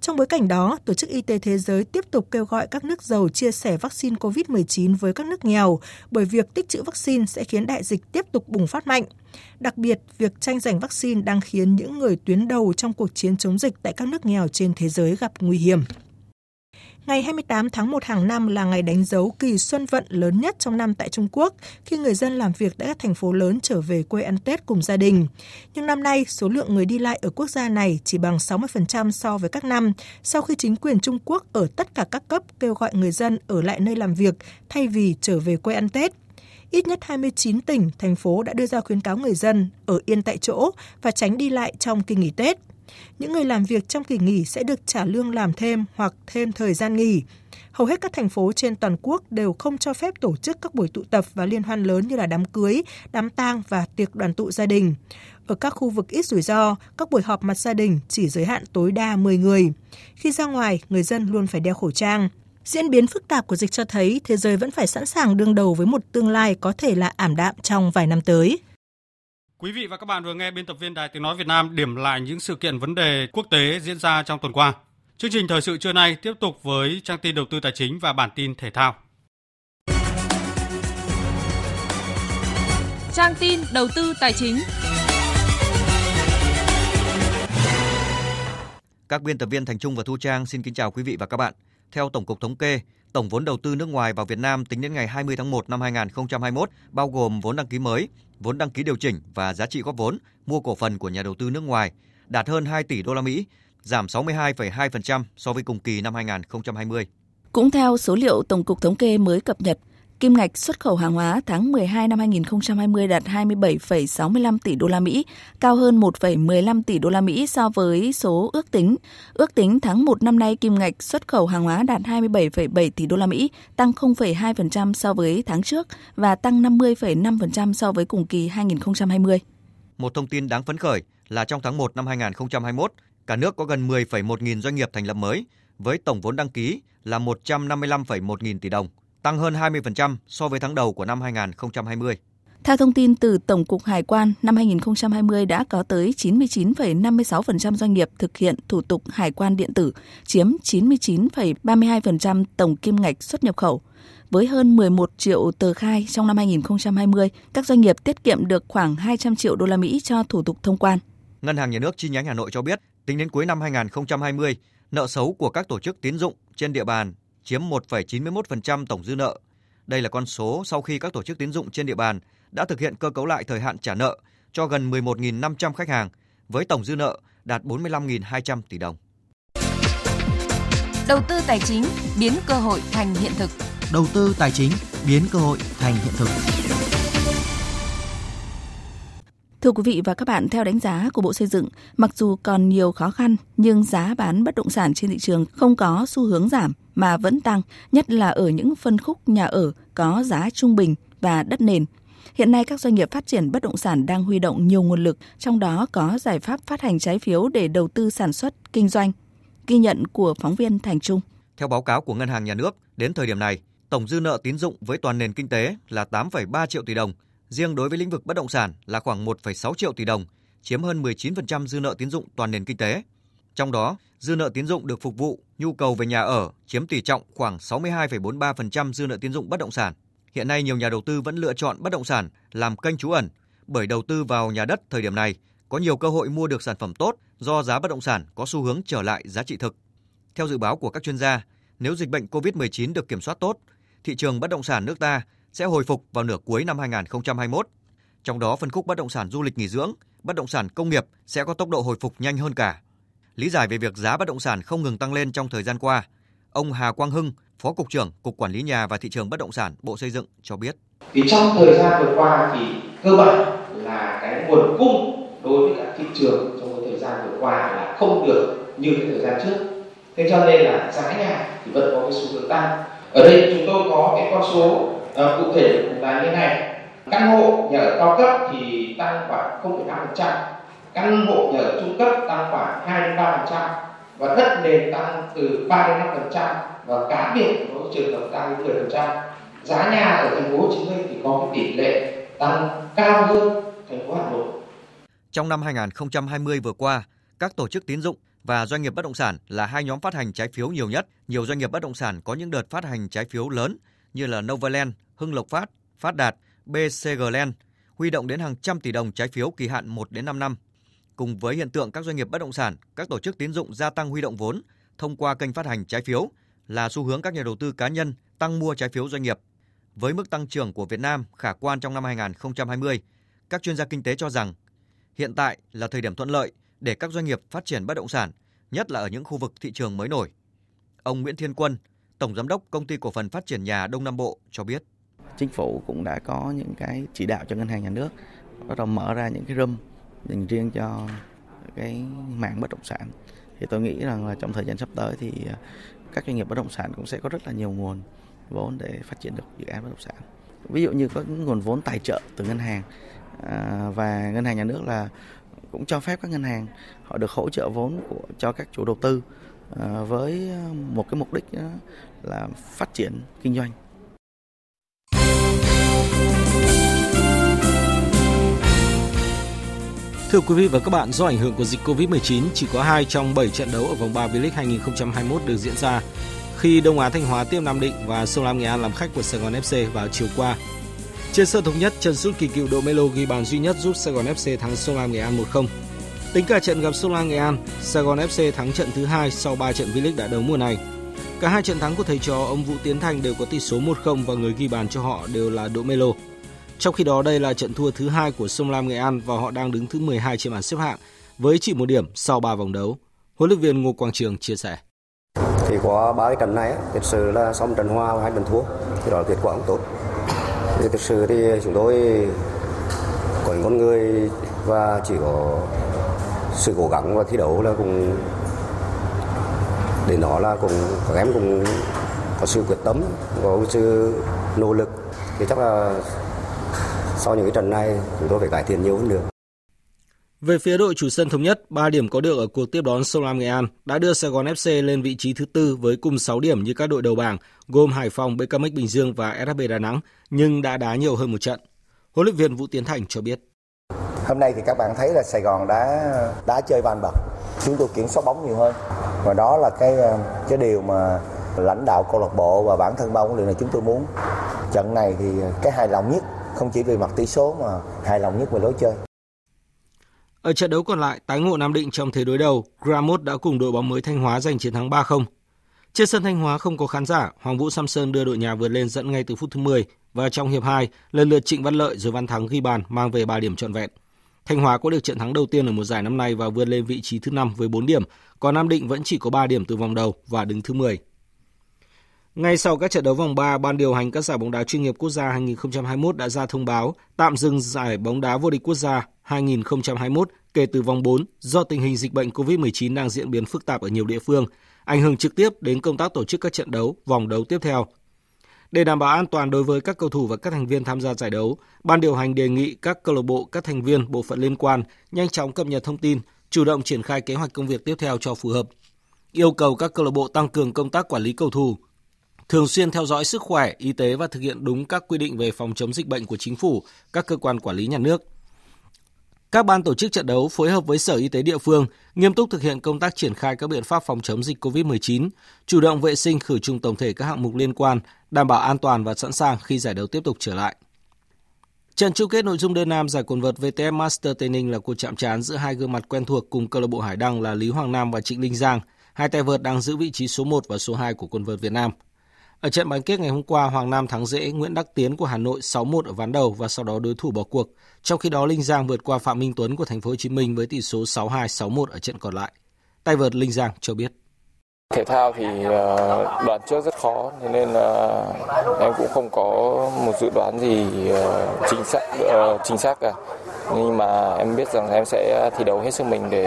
Trong bối cảnh đó, Tổ chức Y tế Thế giới tiếp tục kêu gọi các nước giàu chia sẻ vaccine COVID-19 với các nước nghèo bởi việc tích trữ vaccine sẽ khiến đại dịch tiếp tục bùng phát mạnh. Đặc biệt, việc tranh giành vaccine đang khiến những người tuyến đầu trong cuộc chiến chống dịch tại các nước nghèo trên thế giới gặp nguy hiểm. Ngày 28 tháng 1 hàng năm là ngày đánh dấu kỳ xuân vận lớn nhất trong năm tại Trung Quốc, khi người dân làm việc tại các thành phố lớn trở về quê ăn Tết cùng gia đình. Nhưng năm nay, số lượng người đi lại ở quốc gia này chỉ bằng 60% so với các năm, sau khi chính quyền Trung Quốc ở tất cả các cấp kêu gọi người dân ở lại nơi làm việc thay vì trở về quê ăn Tết ít nhất 29 tỉnh, thành phố đã đưa ra khuyến cáo người dân ở yên tại chỗ và tránh đi lại trong kỳ nghỉ Tết. Những người làm việc trong kỳ nghỉ sẽ được trả lương làm thêm hoặc thêm thời gian nghỉ. Hầu hết các thành phố trên toàn quốc đều không cho phép tổ chức các buổi tụ tập và liên hoan lớn như là đám cưới, đám tang và tiệc đoàn tụ gia đình. Ở các khu vực ít rủi ro, các buổi họp mặt gia đình chỉ giới hạn tối đa 10 người. Khi ra ngoài, người dân luôn phải đeo khẩu trang. Diễn biến phức tạp của dịch cho thấy thế giới vẫn phải sẵn sàng đương đầu với một tương lai có thể là ảm đạm trong vài năm tới. Quý vị và các bạn vừa nghe biên tập viên Đài Tiếng Nói Việt Nam điểm lại những sự kiện vấn đề quốc tế diễn ra trong tuần qua. Chương trình thời sự trưa nay tiếp tục với trang tin đầu tư tài chính và bản tin thể thao. Trang tin đầu tư tài chính. Các biên tập viên Thành Trung và Thu Trang xin kính chào quý vị và các bạn. Theo Tổng cục Thống kê, tổng vốn đầu tư nước ngoài vào Việt Nam tính đến ngày 20 tháng 1 năm 2021 bao gồm vốn đăng ký mới, vốn đăng ký điều chỉnh và giá trị góp vốn mua cổ phần của nhà đầu tư nước ngoài đạt hơn 2 tỷ đô la Mỹ, giảm 62,2% so với cùng kỳ năm 2020. Cũng theo số liệu Tổng cục Thống kê mới cập nhật, kim ngạch xuất khẩu hàng hóa tháng 12 năm 2020 đạt 27,65 tỷ đô la Mỹ, cao hơn 1,15 tỷ đô la Mỹ so với số ước tính. Ước tính tháng 1 năm nay kim ngạch xuất khẩu hàng hóa đạt 27,7 tỷ đô la Mỹ, tăng 0,2% so với tháng trước và tăng 50,5% so với cùng kỳ 2020. Một thông tin đáng phấn khởi là trong tháng 1 năm 2021, cả nước có gần 10,1 nghìn doanh nghiệp thành lập mới với tổng vốn đăng ký là 155,1 nghìn tỷ đồng, tăng hơn 20% so với tháng đầu của năm 2020. Theo thông tin từ Tổng cục Hải quan, năm 2020 đã có tới 99,56% doanh nghiệp thực hiện thủ tục hải quan điện tử, chiếm 99,32% tổng kim ngạch xuất nhập khẩu. Với hơn 11 triệu tờ khai trong năm 2020, các doanh nghiệp tiết kiệm được khoảng 200 triệu đô la Mỹ cho thủ tục thông quan. Ngân hàng Nhà nước chi nhánh Hà Nội cho biết, tính đến cuối năm 2020, nợ xấu của các tổ chức tín dụng trên địa bàn chiếm 1,91% tổng dư nợ. Đây là con số sau khi các tổ chức tín dụng trên địa bàn đã thực hiện cơ cấu lại thời hạn trả nợ cho gần 11.500 khách hàng với tổng dư nợ đạt 45.200 tỷ đồng. Đầu tư tài chính biến cơ hội thành hiện thực. Đầu tư tài chính biến cơ hội thành hiện thực. Thưa quý vị và các bạn, theo đánh giá của Bộ Xây dựng, mặc dù còn nhiều khó khăn nhưng giá bán bất động sản trên thị trường không có xu hướng giảm mà vẫn tăng, nhất là ở những phân khúc nhà ở có giá trung bình và đất nền. Hiện nay các doanh nghiệp phát triển bất động sản đang huy động nhiều nguồn lực, trong đó có giải pháp phát hành trái phiếu để đầu tư sản xuất, kinh doanh. Ghi nhận của phóng viên Thành Trung. Theo báo cáo của Ngân hàng Nhà nước, đến thời điểm này, tổng dư nợ tín dụng với toàn nền kinh tế là 8,3 triệu tỷ đồng, riêng đối với lĩnh vực bất động sản là khoảng 1,6 triệu tỷ đồng, chiếm hơn 19% dư nợ tín dụng toàn nền kinh tế. Trong đó, dư nợ tín dụng được phục vụ nhu cầu về nhà ở chiếm tỷ trọng khoảng 62,43% dư nợ tín dụng bất động sản. Hiện nay nhiều nhà đầu tư vẫn lựa chọn bất động sản làm kênh trú ẩn bởi đầu tư vào nhà đất thời điểm này có nhiều cơ hội mua được sản phẩm tốt do giá bất động sản có xu hướng trở lại giá trị thực. Theo dự báo của các chuyên gia, nếu dịch bệnh COVID-19 được kiểm soát tốt, thị trường bất động sản nước ta sẽ hồi phục vào nửa cuối năm 2021. Trong đó phân khúc bất động sản du lịch nghỉ dưỡng, bất động sản công nghiệp sẽ có tốc độ hồi phục nhanh hơn cả. Lý giải về việc giá bất động sản không ngừng tăng lên trong thời gian qua, ông Hà Quang Hưng, Phó cục trưởng Cục Quản lý nhà và thị trường bất động sản Bộ Xây dựng cho biết. Thì trong thời gian vừa qua thì cơ bản là cái nguồn cung đối với cả thị trường trong cái thời gian vừa qua là không được như cái thời gian trước. Thế cho nên là giá nhà thì vẫn có cái xu hướng tăng. Ở đây chúng tôi có cái con số à, cụ thể là như này. Căn hộ nhà ở cao cấp thì tăng khoảng 0,5%, căn hộ nhà ở trung cấp tăng khoảng 2 đến 3% và đất nền tăng từ 3 đến 5% và cá biệt có trường hợp tăng đến 10%. Giá nhà ở thành phố Hồ Chí Minh thì có cái tỷ lệ tăng cao hơn thành phố Hà Nội. Trong năm 2020 vừa qua, các tổ chức tín dụng và doanh nghiệp bất động sản là hai nhóm phát hành trái phiếu nhiều nhất. Nhiều doanh nghiệp bất động sản có những đợt phát hành trái phiếu lớn như là Novaland, Hưng Lộc Phát, Phát Đạt, BCG Land, huy động đến hàng trăm tỷ đồng trái phiếu kỳ hạn 1 đến 5 năm. Cùng với hiện tượng các doanh nghiệp bất động sản, các tổ chức tín dụng gia tăng huy động vốn thông qua kênh phát hành trái phiếu là xu hướng các nhà đầu tư cá nhân tăng mua trái phiếu doanh nghiệp. Với mức tăng trưởng của Việt Nam khả quan trong năm 2020, các chuyên gia kinh tế cho rằng hiện tại là thời điểm thuận lợi để các doanh nghiệp phát triển bất động sản, nhất là ở những khu vực thị trường mới nổi. Ông Nguyễn Thiên Quân, Tổng Giám đốc Công ty Cổ phần Phát triển Nhà Đông Nam Bộ cho biết. Chính phủ cũng đã có những cái chỉ đạo cho ngân hàng nhà nước, bắt đầu mở ra những cái room dành riêng cho cái mạng bất động sản. Thì tôi nghĩ rằng là trong thời gian sắp tới thì à, các doanh nghiệp bất động sản cũng sẽ có rất là nhiều nguồn vốn để phát triển được dự án bất động sản. Ví dụ như có nguồn vốn tài trợ từ ngân hàng à, và ngân hàng nhà nước là cũng cho phép các ngân hàng họ được hỗ trợ vốn của, cho các chủ đầu tư À, với à, một cái mục đích là phát triển kinh doanh. Thưa quý vị và các bạn, do ảnh hưởng của dịch Covid-19, chỉ có 2 trong 7 trận đấu ở vòng 3 V-League 2021 được diễn ra khi Đông Á Thanh Hóa tiếp Nam Định và Sông Lam Nghệ An làm khách của Sài Gòn FC vào chiều qua. Trên sân thống nhất, Trần Sút Kỳ cựu Độ Melo ghi bàn duy nhất giúp Sài Gòn FC thắng Sông Lam Nghệ An 1-0. Tính cả trận gặp Sông Lam Nghệ An, Sài Gòn FC thắng trận thứ hai sau 3 trận V-League đã đấu mùa này. Cả hai trận thắng của thầy trò ông Vũ Tiến Thành đều có tỷ số 1-0 và người ghi bàn cho họ đều là Đỗ Melo. Trong khi đó đây là trận thua thứ hai của Sông Lam Nghệ An và họ đang đứng thứ 12 trên bảng xếp hạng với chỉ một điểm sau 3 vòng đấu. Huấn luyện viên Ngô Quang Trường chia sẻ. Thì qua ba cái trận này, thật sự là xong trận hòa và hai trận thua, thì đó là kết quả cũng tốt. Thì thực sự thì chúng tôi còn con người và chỉ có sự cố gắng và thi đấu là cũng để nó là cũng các em cũng có sự quyết tâm có sự nỗ lực thì chắc là sau những cái trận này chúng tôi phải cải thiện nhiều hơn nữa về phía đội chủ sân thống nhất, 3 điểm có được ở cuộc tiếp đón Sông Lam Nghệ An đã đưa Sài Gòn FC lên vị trí thứ tư với cùng 6 điểm như các đội đầu bảng gồm Hải Phòng, BKMX Bình Dương và SHB Đà Nẵng, nhưng đã đá nhiều hơn một trận. Huấn luyện viên Vũ Tiến Thành cho biết. Hôm nay thì các bạn thấy là Sài Gòn đã đã chơi van bật, chúng tôi kiểm soát bóng nhiều hơn và đó là cái ờ, cái điều mà lãnh đạo câu lạc bộ và bản thân ban huấn luyện là chúng tôi muốn. Trận này thì ờ, cái hài lòng nhất không chỉ về mặt tỷ số mà hài lòng nhất về lối chơi. Ở trận đấu còn lại, tái ngộ Nam Định trong thế đối đầu, Gramot đã cùng đội bóng mới Thanh Hóa giành chiến thắng 3-0. Trên sân Thanh Hóa không có khán giả, Hoàng Vũ Samson đưa đội nhà vượt lên dẫn ngay từ phút thứ 10 và trong hiệp 2, lần lượt Trịnh Văn Lợi rồi Văn Thắng ghi bàn mang về 3 điểm trọn vẹn. Thanh Hóa có được trận thắng đầu tiên ở mùa giải năm nay và vươn lên vị trí thứ 5 với 4 điểm, còn Nam Định vẫn chỉ có 3 điểm từ vòng đầu và đứng thứ 10. Ngay sau các trận đấu vòng 3, Ban điều hành các giải bóng đá chuyên nghiệp quốc gia 2021 đã ra thông báo tạm dừng giải bóng đá vô địch quốc gia 2021 kể từ vòng 4 do tình hình dịch bệnh COVID-19 đang diễn biến phức tạp ở nhiều địa phương, ảnh hưởng trực tiếp đến công tác tổ chức các trận đấu, vòng đấu tiếp theo. Để đảm bảo an toàn đối với các cầu thủ và các thành viên tham gia giải đấu, ban điều hành đề nghị các câu lạc bộ, các thành viên, bộ phận liên quan nhanh chóng cập nhật thông tin, chủ động triển khai kế hoạch công việc tiếp theo cho phù hợp. Yêu cầu các câu lạc bộ tăng cường công tác quản lý cầu thủ, thường xuyên theo dõi sức khỏe, y tế và thực hiện đúng các quy định về phòng chống dịch bệnh của chính phủ, các cơ quan quản lý nhà nước. Các ban tổ chức trận đấu phối hợp với Sở Y tế địa phương nghiêm túc thực hiện công tác triển khai các biện pháp phòng chống dịch COVID-19, chủ động vệ sinh khử trùng tổng thể các hạng mục liên quan, đảm bảo an toàn và sẵn sàng khi giải đấu tiếp tục trở lại. Trận chung kết nội dung đơn nam giải quần vợt VTF Master Tây Ninh là cuộc chạm trán giữa hai gương mặt quen thuộc cùng câu lạc bộ Hải Đăng là Lý Hoàng Nam và Trịnh Linh Giang. Hai tay vợt đang giữ vị trí số 1 và số 2 của quần vợt Việt Nam. Ở trận bán kết ngày hôm qua, Hoàng Nam thắng dễ Nguyễn Đắc Tiến của Hà Nội 6-1 ở ván đầu và sau đó đối thủ bỏ cuộc. Trong khi đó, Linh Giang vượt qua Phạm Minh Tuấn của Thành phố Hồ Chí Minh với tỷ số 6-2, 6-1 ở trận còn lại. Tay vợt Linh Giang cho biết. Thể thao thì ờ, đoán trước rất khó nên là em cũng không có một dự đoán gì ờ, chính xác ờ, chính xác cả. Nhưng mà em biết rằng em sẽ thi đấu hết sức mình để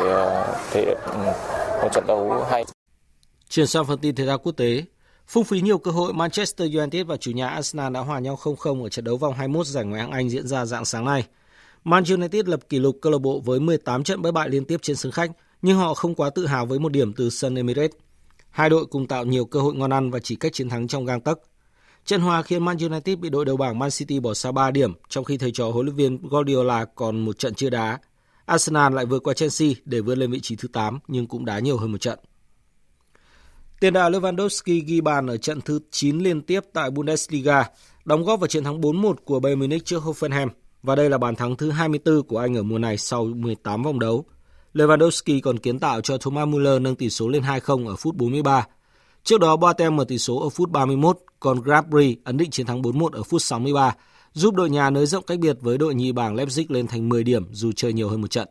thể hiện ừ, một trận đấu hay. Chuyển sang phần tin thể thao quốc tế, Phung phí nhiều cơ hội, Manchester United và chủ nhà Arsenal đã hòa nhau 0-0 ở trận đấu vòng 21 giải Ngoại hạng Anh diễn ra dạng sáng nay. Man United lập kỷ lục câu lạc bộ với 18 trận bất bại liên tiếp trên sân khách, nhưng họ không quá tự hào với một điểm từ sân Emirates. Hai đội cùng tạo nhiều cơ hội ngon ăn và chỉ cách chiến thắng trong gang tấc. Trận hòa khiến Man United bị đội đầu bảng Man City bỏ xa 3 điểm, trong khi thầy trò huấn luyện viên Guardiola còn một trận chưa đá. Arsenal lại vượt qua Chelsea để vươn lên vị trí thứ 8 nhưng cũng đá nhiều hơn một trận. Tiền đạo Lewandowski ghi bàn ở trận thứ 9 liên tiếp tại Bundesliga, đóng góp vào chiến thắng 4-1 của Bayern Munich trước Hoffenheim và đây là bàn thắng thứ 24 của anh ở mùa này sau 18 vòng đấu. Lewandowski còn kiến tạo cho Thomas Müller nâng tỷ số lên 2-0 ở phút 43. Trước đó Boateng mở tỷ số ở phút 31, còn Gnabry ấn định chiến thắng 4-1 ở phút 63, giúp đội nhà nới rộng cách biệt với đội nhì bảng Leipzig lên thành 10 điểm dù chơi nhiều hơn một trận.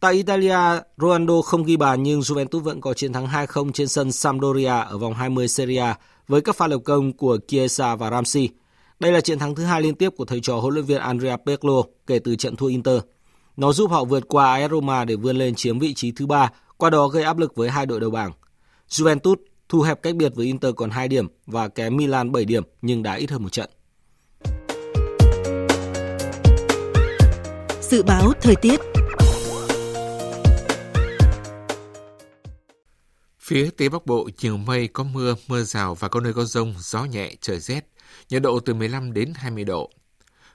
Tại Italia, Ronaldo không ghi bàn nhưng Juventus vẫn có chiến thắng 2-0 trên sân Sampdoria ở vòng 20 Serie A với các pha lập công của Chiesa và Ramsey. Đây là chiến thắng thứ hai liên tiếp của thầy trò huấn luyện viên Andrea Pirlo kể từ trận thua Inter. Nó giúp họ vượt qua AS Roma để vươn lên chiếm vị trí thứ ba, qua đó gây áp lực với hai đội đầu bảng. Juventus thu hẹp cách biệt với Inter còn 2 điểm và kém Milan 7 điểm nhưng đã ít hơn một trận. Dự báo thời tiết Phía Tây Bắc Bộ nhiều mây, có mưa, mưa rào và có nơi có rông, gió nhẹ, trời rét, nhiệt độ từ 15 đến 20 độ.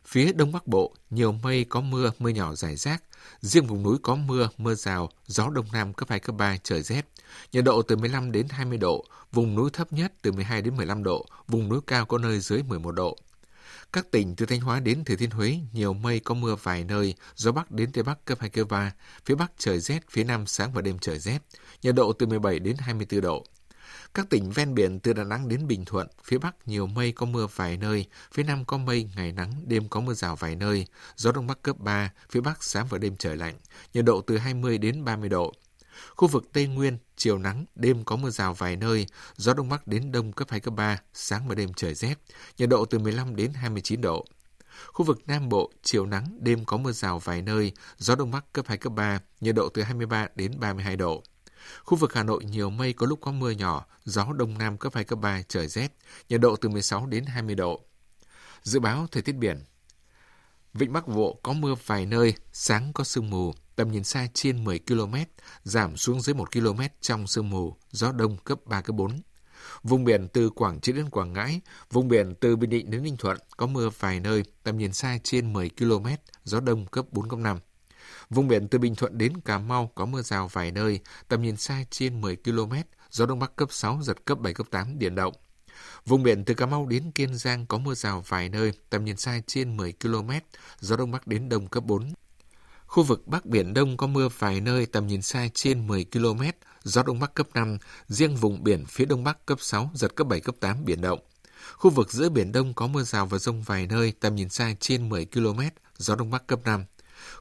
Phía Đông Bắc Bộ nhiều mây, có mưa, mưa nhỏ rải rác. Riêng vùng núi có mưa, mưa rào, gió Đông Nam cấp 2, cấp 3, trời rét. Nhiệt độ từ 15 đến 20 độ, vùng núi thấp nhất từ 12 đến 15 độ, vùng núi cao có nơi dưới 11 độ. Các tỉnh từ Thanh Hóa đến Thừa Thiên Huế nhiều mây có mưa vài nơi, gió bắc đến tây bắc cấp 2 cấp 3, phía bắc trời rét, phía nam sáng và đêm trời rét, nhiệt độ từ 17 đến 24 độ. Các tỉnh ven biển từ Đà Nẵng đến Bình Thuận, phía Bắc nhiều mây có mưa vài nơi, phía Nam có mây, ngày nắng, đêm có mưa rào vài nơi, gió Đông Bắc cấp 3, phía Bắc sáng và đêm trời lạnh, nhiệt độ từ 20 đến 30 độ. Khu vực Tây Nguyên, chiều nắng, đêm có mưa rào vài nơi, gió Đông Bắc đến Đông cấp 2, cấp 3, sáng và đêm trời rét, nhiệt độ từ 15 đến 29 độ. Khu vực Nam Bộ, chiều nắng, đêm có mưa rào vài nơi, gió Đông Bắc cấp 2, cấp 3, nhiệt độ từ 23 đến 32 độ. Khu vực Hà Nội nhiều mây có lúc có mưa nhỏ, gió Đông Nam cấp 2, cấp 3, trời rét, nhiệt độ từ 16 đến 20 độ. Dự báo thời tiết biển Vịnh Bắc Bộ có mưa vài nơi, sáng có sương mù, tầm nhìn xa trên 10 km, giảm xuống dưới 1 km trong sương mù, gió đông cấp 3, cấp 4. Vùng biển từ Quảng Trị đến Quảng Ngãi, vùng biển từ Bình Định đến Ninh Thuận có mưa vài nơi, tầm nhìn xa trên 10 km, gió đông cấp 4, cấp 5. Vùng biển từ Bình Thuận đến Cà Mau có mưa rào vài nơi, tầm nhìn xa trên 10 km, gió đông bắc cấp 6, giật cấp 7, cấp 8, biển động. Vùng biển từ Cà Mau đến Kiên Giang có mưa rào vài nơi, tầm nhìn xa trên 10 km, gió đông bắc đến đông cấp 4. Khu vực Bắc Biển Đông có mưa vài nơi tầm nhìn xa trên 10 km, gió Đông Bắc cấp 5, riêng vùng biển phía Đông Bắc cấp 6, giật cấp 7, cấp 8, biển động. Khu vực giữa Biển Đông có mưa rào và rông vài nơi tầm nhìn xa trên 10 km, gió Đông Bắc cấp 5.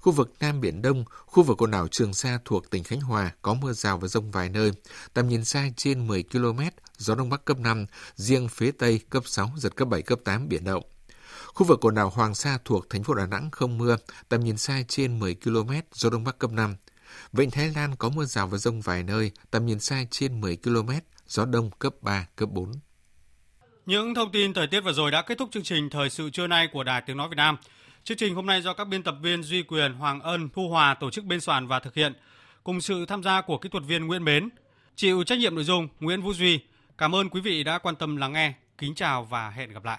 Khu vực Nam Biển Đông, khu vực quần đảo Trường Sa thuộc tỉnh Khánh Hòa có mưa rào và rông vài nơi, tầm nhìn xa trên 10 km, gió Đông Bắc cấp 5, riêng phía Tây cấp 6, giật cấp 7, cấp 8, biển động. Khu vực quần đảo Hoàng Sa thuộc thành phố Đà Nẵng không mưa, tầm nhìn xa trên 10 km, gió Đông Bắc cấp 5. Vịnh Thái Lan có mưa rào và rông vài nơi, tầm nhìn xa trên 10 km, gió Đông cấp 3, cấp 4. Những thông tin thời tiết vừa rồi đã kết thúc chương trình Thời sự trưa nay của Đài Tiếng Nói Việt Nam. Chương trình hôm nay do các biên tập viên Duy Quyền, Hoàng Ân, Thu Hòa tổ chức biên soạn và thực hiện, cùng sự tham gia của kỹ thuật viên Nguyễn Mến. Chịu trách nhiệm nội dung Nguyễn Vũ Duy. Cảm ơn quý vị đã quan tâm lắng nghe. Kính chào và hẹn gặp lại.